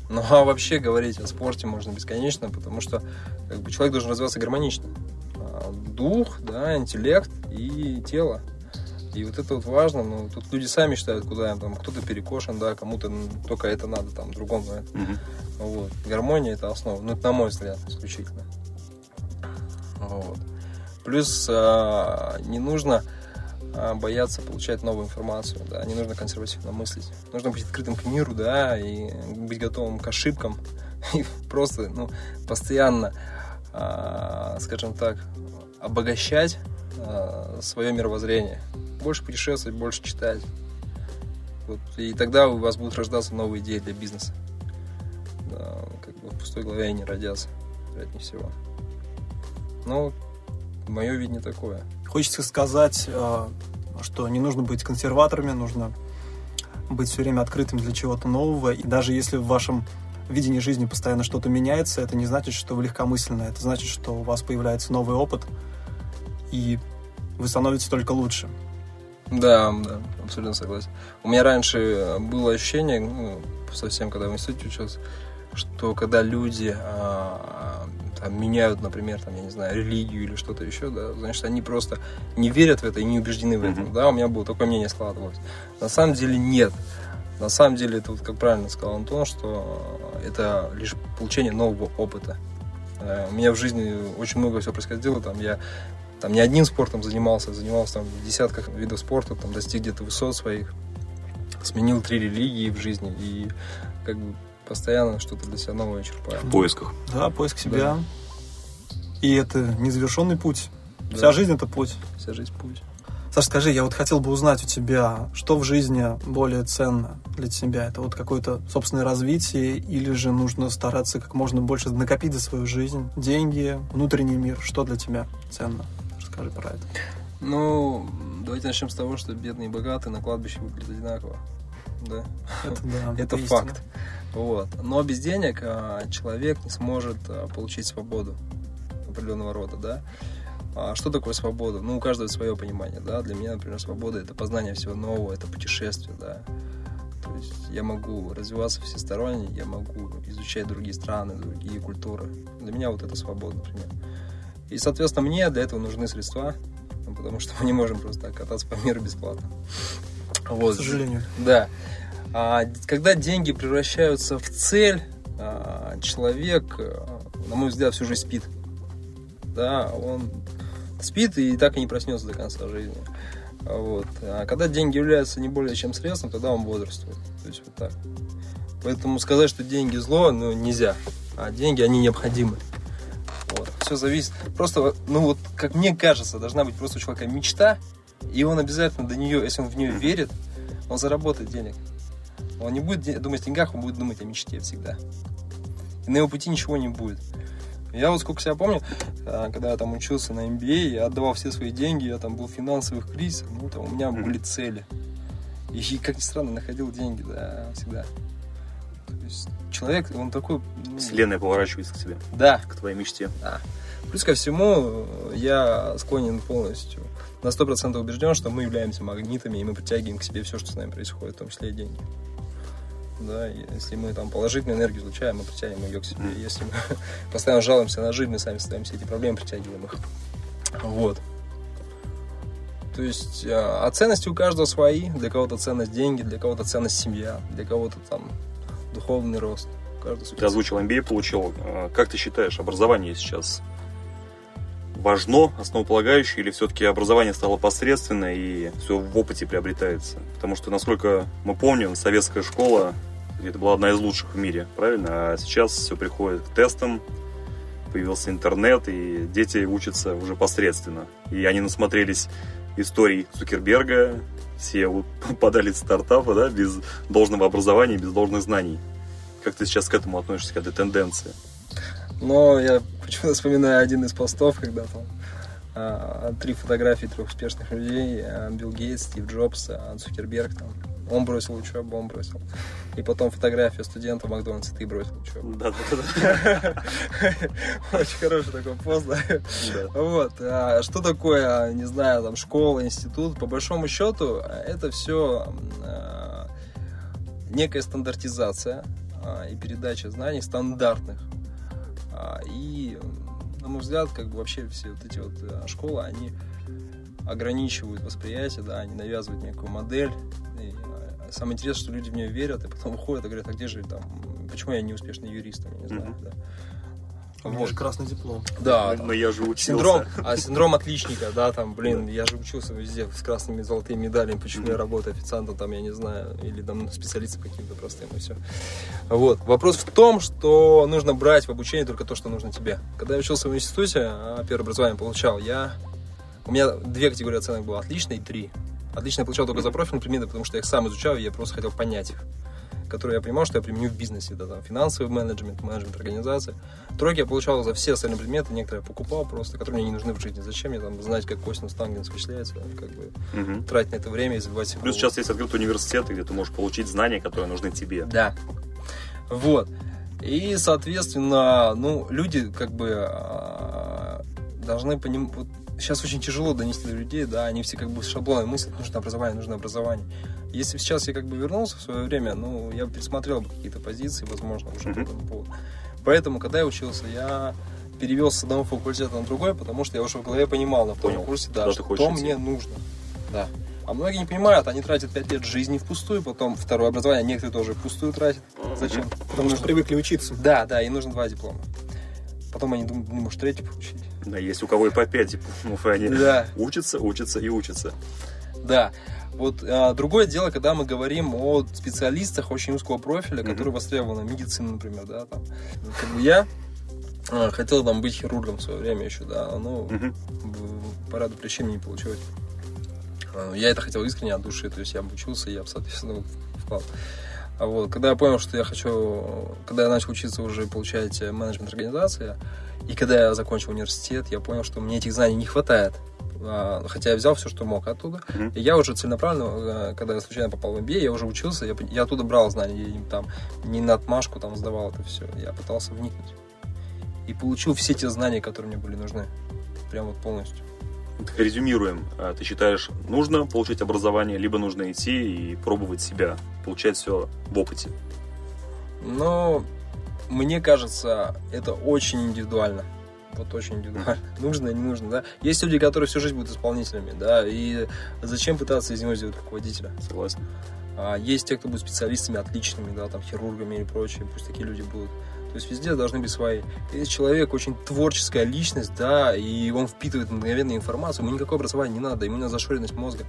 Ну а вообще говорить о спорте можно бесконечно, потому что как бы, человек должен развиваться гармонично. А, дух, да, интеллект и тело. И вот это вот важно, ну, тут люди сами считают, куда им, там, кто-то перекошен, да, кому-то только это надо, там, другому это. Мгм. Вот. Гармония это основа, ну, это на мой взгляд, исключительно. Вот. Плюс а, не нужно а, бояться получать новую информацию, да, не нужно консервативно мыслить. Нужно быть открытым к миру, да, и быть готовым к ошибкам. И просто, ну, постоянно, а, скажем так, обогащать свое мировоззрение. Больше путешествовать, больше читать. Вот, и тогда у вас будут рождаться новые идеи для бизнеса. Да, как бы в пустой голове они родятся, вероятнее всего. Но мое видение такое. Хочется сказать, э, что не нужно быть консерваторами, нужно быть все время открытым для чего-то нового. И даже если в вашем видении жизни постоянно что-то меняется, это не значит, что вы легкомысленны. Это значит, что у вас появляется новый опыт, и вы становитесь только лучше. Да, да, абсолютно согласен. У меня раньше было ощущение, ну, совсем когда в институте учился, что когда люди а, там, меняют, например, там, я не знаю, религию или что-то еще, да, значит, они просто не верят в это и не убеждены в этом, Мгм. да, у меня было такое мнение складывалось. На самом деле нет. На самом деле это, вот, как правильно сказал Антон, что это лишь получение нового опыта. Э, У меня в жизни очень много всего происходило, там я там не одним спортом занимался, занимался там в десятках видов спорта, там достиг где-то высот своих, сменил три религии в жизни и как бы постоянно что-то для себя новое черпаю. В поисках. Да, поиск себя. И это незавершенный путь. Да. Вся жизнь это путь. Вся жизнь путь. Саш, скажи, я вот хотел бы узнать у тебя, что в жизни более ценно для тебя? Это вот какое-то собственное развитие или же нужно стараться как можно больше накопить за свою жизнь? Деньги, внутренний мир, что для тебя ценно? Расскажи про это. Ну, давайте начнем с того, что бедные и богатые на кладбище выглядят одинаково. Да. Это да. Это факт. Вот. Но без денег а, человек не сможет а, получить свободу определенного рода, да. А что такое свобода? Ну, у каждого свое понимание, да. Для меня, например, свобода это познание всего нового, это путешествие, да. То есть я могу развиваться всесторонне, я могу изучать другие страны, другие культуры. Для меня вот это свобода, например. И, соответственно, мне для этого нужны средства, потому что мы не можем просто так кататься по миру бесплатно. К Вот. сожалению. Да. А, когда деньги превращаются в цель, а, человек, а, на мой взгляд, всю жизнь спит. Да, он спит и так и не проснется до конца жизни. Вот. А когда деньги являются не более чем средством, тогда он бодрствует. То есть вот так. Поэтому сказать, что деньги зло, ну, нельзя. А деньги, они необходимы. Вот. Все зависит. Просто, ну вот, как мне кажется, должна быть просто у человека мечта, и он обязательно до нее, если он в нее верит, он заработает денег. Он не будет де- думать о деньгах, он будет думать о мечте всегда. И на его пути ничего не будет. Я вот сколько себя помню, а, когда я там учился на MBA, я отдавал все свои деньги, я там был в финансовых кризисах, ну там у меня были цели. И, как ни странно, находил деньги, да, всегда. То есть человек, он такой... ну, Вселенная поворачивается к тебе, Да, к твоей мечте. Плюс ко всему, я склонен полностью, на 100% убежден, что мы являемся магнитами, и мы притягиваем к себе все, что с нами происходит, в том числе и деньги. Да, если мы там положительную энергию излучаем, мы притягиваем ее к себе. Если мы постоянно жалуемся на жизнь, мы сами ставим все эти проблемы, притягиваем их. Вот. То есть, а а ценности у каждого свои. Для кого-то ценность деньги, для кого-то ценность семья, для кого-то там духовный рост. Ты озвучил MBA, получил. А, Как ты считаешь, образование сейчас важно, основополагающее, или все-таки образование стало посредственно и все в опыте приобретается? Потому что, насколько мы помним, советская школа это была одна из лучших в мире, правильно? А сейчас все приходит к тестам, появился интернет, и дети учатся уже посредственно. И они насмотрелись историй Цукерберга, все вот подали стартапы, да, без должного образования, без должных знаний. Как ты сейчас к этому относишься, к этой тенденции? Но я почему-то вспоминаю один из постов, когда там а, три фотографии трех успешных людей. а, Билл Гейтс, Стив Джобс, а, Цукерберг там. Он бросил учебу, он бросил. И потом фотография студента в Макдональдсе, ты бросил учебу. Да, да, да. Очень хороший такой пост, да. Вот. А что такое, не знаю, там, школа, институт? По большому счету, это все некая стандартизация и передача знаний стандартных. А, и, на мой взгляд, как бы вообще все вот эти вот а, школы, они ограничивают восприятие, да, они навязывают некую модель. И самое интересное, что люди в нее верят, и потом уходят и говорят, а где же там, почему я не успешный юрист, я не знаю, mm-hmm. да. У меня вот. же красный диплом. Да. Но я же учился. Синдром, а синдром отличника, да, там, блин, я же учился везде с красными золотыми медалями, почему я работаю официантом, там, я не знаю, или там специалистом каким-то простым, и все. Вот. Вопрос в том, что нужно брать в обучение только то, что нужно тебе. Когда я учился в институте, а первое образование получал, я... У меня две категории оценок было, отлично и три. Отлично я получал только за профильные предметы, потому что я их сам изучал, и я просто хотел понять их которые я понимал, что я применю в бизнесе, да, там, финансовый менеджмент, менеджмент организации. Тройки я получал за все остальные предметы, некоторые я покупал просто, которые мне не нужны в жизни. Зачем мне там знать, как косинус тангенс вычисляется, как бы угу. тратить на это время и забивать себе Плюс сейчас есть открытый университет, где ты можешь получить знания, которые нужны тебе. Да. Вот. И, соответственно, ну, люди как бы а, должны понимать, вот сейчас очень тяжело донести до людей, да, они все как бы шаблоны мыслят, нужно образование, нужно образование. Если сейчас я как бы вернулся в свое время, ну, я бы пересмотрел бы какие-то позиции, возможно, уже mm-hmm. по этому поводу. Поэтому, когда я учился, я перевел с одного факультета на другой, потому что я уже в голове понимал на втором курсе, да, что идти. мне нужно. Да. А многие не понимают, они тратят 5 лет жизни впустую, потом второе образование, некоторые тоже впустую тратят. Зачем? Потому что привыкли учиться. Да, да, и нужно два диплома. Потом они думают, ну, может, третий получить. Да, есть у кого и по 5 дипломов, и они да. учатся, учатся и учатся. Да. Вот а, другое дело, когда мы говорим о специалистах очень узкого профиля, mm-hmm. которые востребованы, медицина, например, да, там. Как бы я а, хотел там быть хирургом в свое время еще, да, но mm-hmm. по ряду причин не получилось. А, я это хотел искренне от души, то есть я обучился, я, соответственно, вклад. А вот, когда я понял, что я хочу, когда я начал учиться уже получать менеджмент организации, и когда я закончил университет, я понял, что мне этих знаний не хватает. А, хотя я взял все, что мог оттуда. Mm-hmm. И я уже целенаправленно, э, когда я случайно попал в MBA, я уже учился, я, я оттуда брал знания, я там не на отмашку там сдавал это все, я пытался вникнуть. И получил все те знания, которые мне были нужны. Прям вот полностью. Резюмируем. А, ты считаешь, нужно получить образование, либо нужно идти и пробовать себя, получать все в опыте? Но мне кажется, это очень индивидуально вот очень индивидуально. Нужно, не нужно, да. Есть люди, которые всю жизнь будут исполнителями, да, и зачем пытаться из него сделать руководителя? Согласен. А есть те, кто будут специалистами отличными, да, там, хирургами или прочее, пусть такие люди будут. То есть везде должны быть свои. Если человек очень творческая личность, да, и он впитывает мгновенную информацию, ему никакое образование не надо, ему не зашоренность мозга.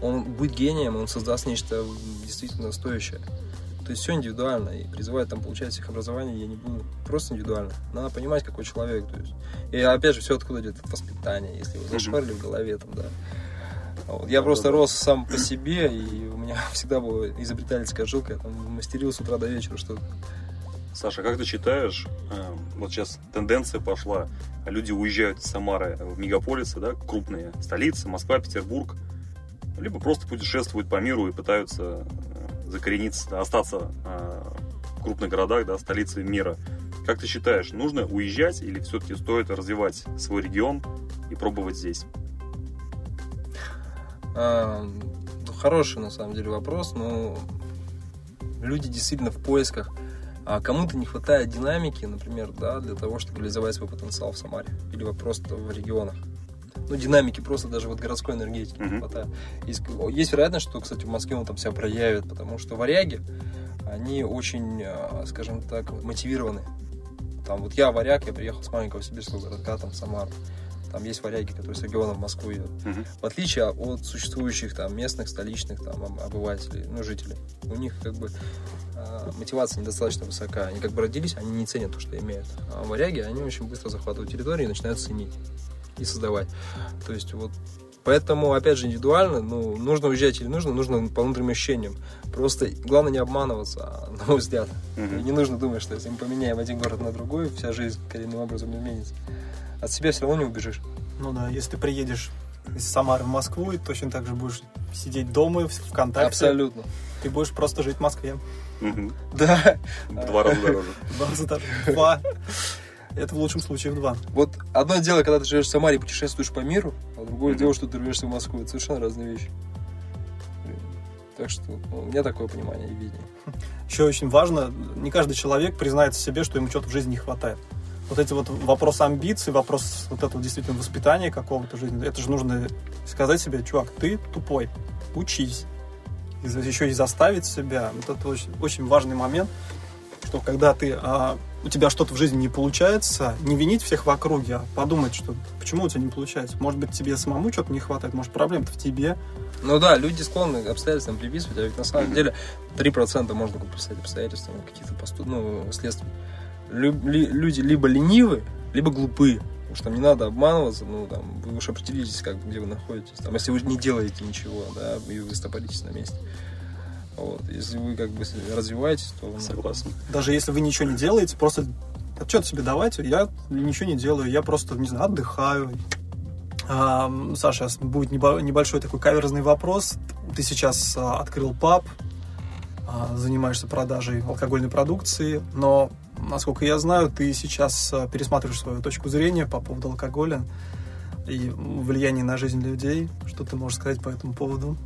Он будет гением, он создаст нечто действительно стоящее. То есть все индивидуально. И призывать там получать их образование я не буду. Просто индивидуально. Надо понимать, какой человек. То есть. И опять же, все откуда идет от воспитания, если его зашпарили в голове там, да. Вот. Я просто рос сам по себе, и у меня всегда была изобретательская жилка. Я там мастерил с утра до вечера что-то. Саша, как ты считаешь, э, вот сейчас тенденция пошла, люди уезжают из Самары в мегаполисы, да, крупные столицы, Москва, Петербург, либо просто путешествуют по миру и пытаются закорениться, остаться э, в крупных городах, да, столице мира. Как ты считаешь, нужно уезжать или все-таки стоит развивать свой регион и пробовать здесь? А, хороший на самом деле вопрос, но люди действительно в поисках. А кому-то не хватает динамики, например, да, для того, чтобы реализовать свой потенциал в Самаре или просто в регионах ну, динамики просто даже вот городской энергетики mm-hmm. не хватает. Есть, есть вероятность, что, кстати, в Москве он там себя проявит, потому что варяги, они очень, а, скажем так, мотивированы. Там вот я варяг, я приехал с маленького сибирского городка, там, Самар. Там есть варяги, которые с региона в Москву едут. Uh-huh. В отличие от существующих там местных, столичных там обывателей, ну, жителей. У них как бы э, мотивация недостаточно высока. Они как бы родились, они не ценят то, что имеют. А варяги, они очень быстро захватывают территорию и начинают ценить и создавать. То есть вот Поэтому, опять же, индивидуально, ну, нужно уезжать или нужно, нужно по внутренним ощущениям. Просто главное не обманываться, на мой взгляд. Угу. И не нужно думать, что если мы поменяем один город на другой, вся жизнь коренным образом изменится. От себя все равно не убежишь. Ну да, если ты приедешь из Самары в Москву, и точно так же будешь сидеть дома в ВКонтакте. Абсолютно. ты будешь просто жить в Москве. Мгм. Да. Два раза дороже. Два раза дороже. Два. Это в лучшем случае в два. Вот одно дело, когда ты живешь в Самаре и путешествуешь по миру, а другое Мгм. дело, что ты рвешься в Москву. Это совершенно разные вещи. Так что ну, у меня такое понимание и видение. Еще очень важно, не каждый человек признается себе, что ему что-то в жизни не хватает. Вот эти вот вопрос амбиций, вопрос вот этого действительно воспитания какого-то жизни, это же нужно сказать себе, чувак, ты тупой, учись. И еще и заставить себя. Вот это очень, очень важный момент, что когда ты, а, у тебя что-то в жизни не получается, не винить всех в округе, а подумать, что почему у тебя не получается. Может быть, тебе самому что-то не хватает, может, проблема-то в тебе. Ну да, люди склонны обстоятельствам приписывать, а ведь на самом деле 3% можно приписать обстоятельствам, каких-то посту... ну, следствий. Лю- ли- люди либо ленивы, либо глупые. Потому что там не надо обманываться, ну, там, вы уж определитесь, как, где вы находитесь. Там, если вы не делаете ничего, да, и вы стопоритесь на месте. Вот. Если вы как бы развиваетесь, то... ну, Согласен. даже если вы ничего не делаете, просто отчет себе давайте, я ничего не делаю, я просто, не знаю, отдыхаю. А, Саша, будет небо- небольшой такой каверзный вопрос. Ты сейчас а, открыл паб, а, занимаешься продажей алкогольной продукции, но, насколько я знаю, ты сейчас а, пересматриваешь свою точку зрения по поводу алкоголя и влияния на жизнь людей. Что ты можешь сказать по этому поводу?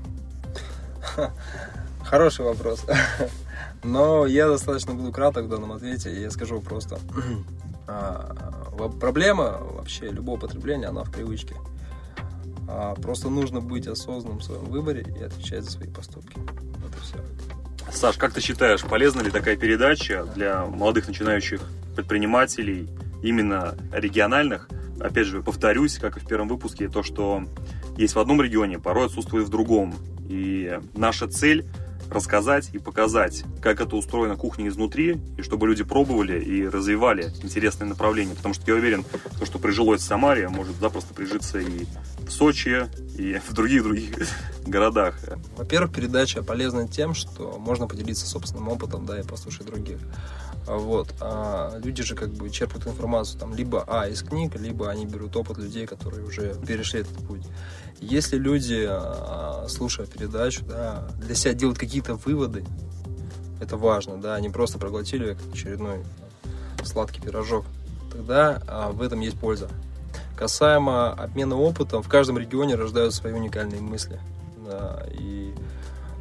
Хороший вопрос. Но я достаточно буду краток в данном ответе, и я скажу просто. а, Проблема вообще любого потребления, она в привычке. А, Просто нужно быть осознанным в своем выборе и отвечать за свои поступки. И все. Саш, как ты считаешь, полезна ли такая передача для молодых начинающих предпринимателей, именно региональных? Опять же, повторюсь, как и в первом выпуске, то, что есть в одном регионе, порой отсутствует в другом. И наша цель рассказать и показать, как это устроено кухня изнутри, и чтобы люди пробовали и развивали интересные направления. Потому что я уверен, то, что прижилось в Самаре, может запросто прижиться и Сочи, и в других-других городах. Во-первых, передача полезна тем, что можно поделиться собственным опытом, да, и послушать других. Вот. А люди же как бы черпают информацию там либо а из книг, либо они берут опыт людей, которые уже перешли этот путь. Если люди, а, слушая передачу, да, для себя делают какие-то выводы, это важно, да, они просто проглотили очередной сладкий пирожок, тогда а, в этом есть польза. Касаемо обмена опытом, в каждом регионе рождаются свои уникальные мысли. Да, и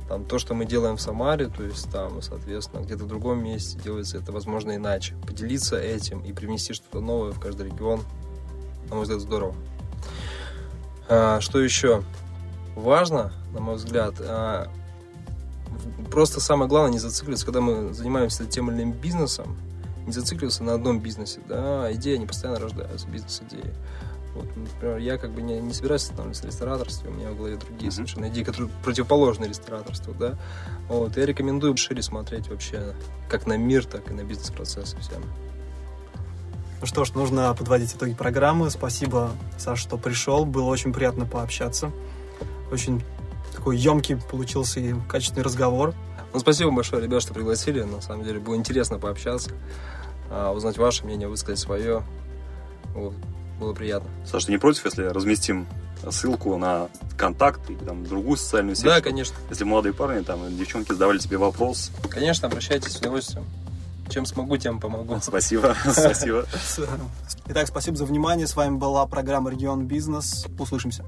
там то, что мы делаем в Самаре, то есть там, соответственно, где-то в другом месте делается это, возможно, иначе. Поделиться этим и привнести что-то новое в каждый регион, на мой взгляд, здорово. А, что еще важно, на мой взгляд, а, просто самое главное не зацикливаться, когда мы занимаемся тем или иным бизнесом, не зацикливаться на одном бизнесе, да, идеи, они постоянно рождаются, бизнес-идеи. Вот, например, я как бы не, не собираюсь становиться в рестораторстве, у меня в голове другие Мгм. совершенно идеи, которые противоположны рестораторству, да. Вот, я рекомендую шире смотреть вообще как на мир, так и на бизнес-процессы всем. Ну что ж, нужно подводить итоги программы. Спасибо, Саш, что пришел. Было очень приятно пообщаться. Очень такой емкий получился и качественный разговор. Ну, спасибо большое, ребят, что пригласили. На самом деле было интересно пообщаться, а, узнать ваше мнение, высказать свое. Вот, было приятно. Саш, ты не против, если разместим ссылку на контакт или там другую социальную сеть? Да, конечно. Если молодые парни там девчонки задавали тебе вопрос, Конечно, обращайтесь с удовольствием. Чем смогу, тем помогу. спасибо, спасибо. Итак, спасибо за внимание. С вами была программа «Регион Бизнес». Услышимся.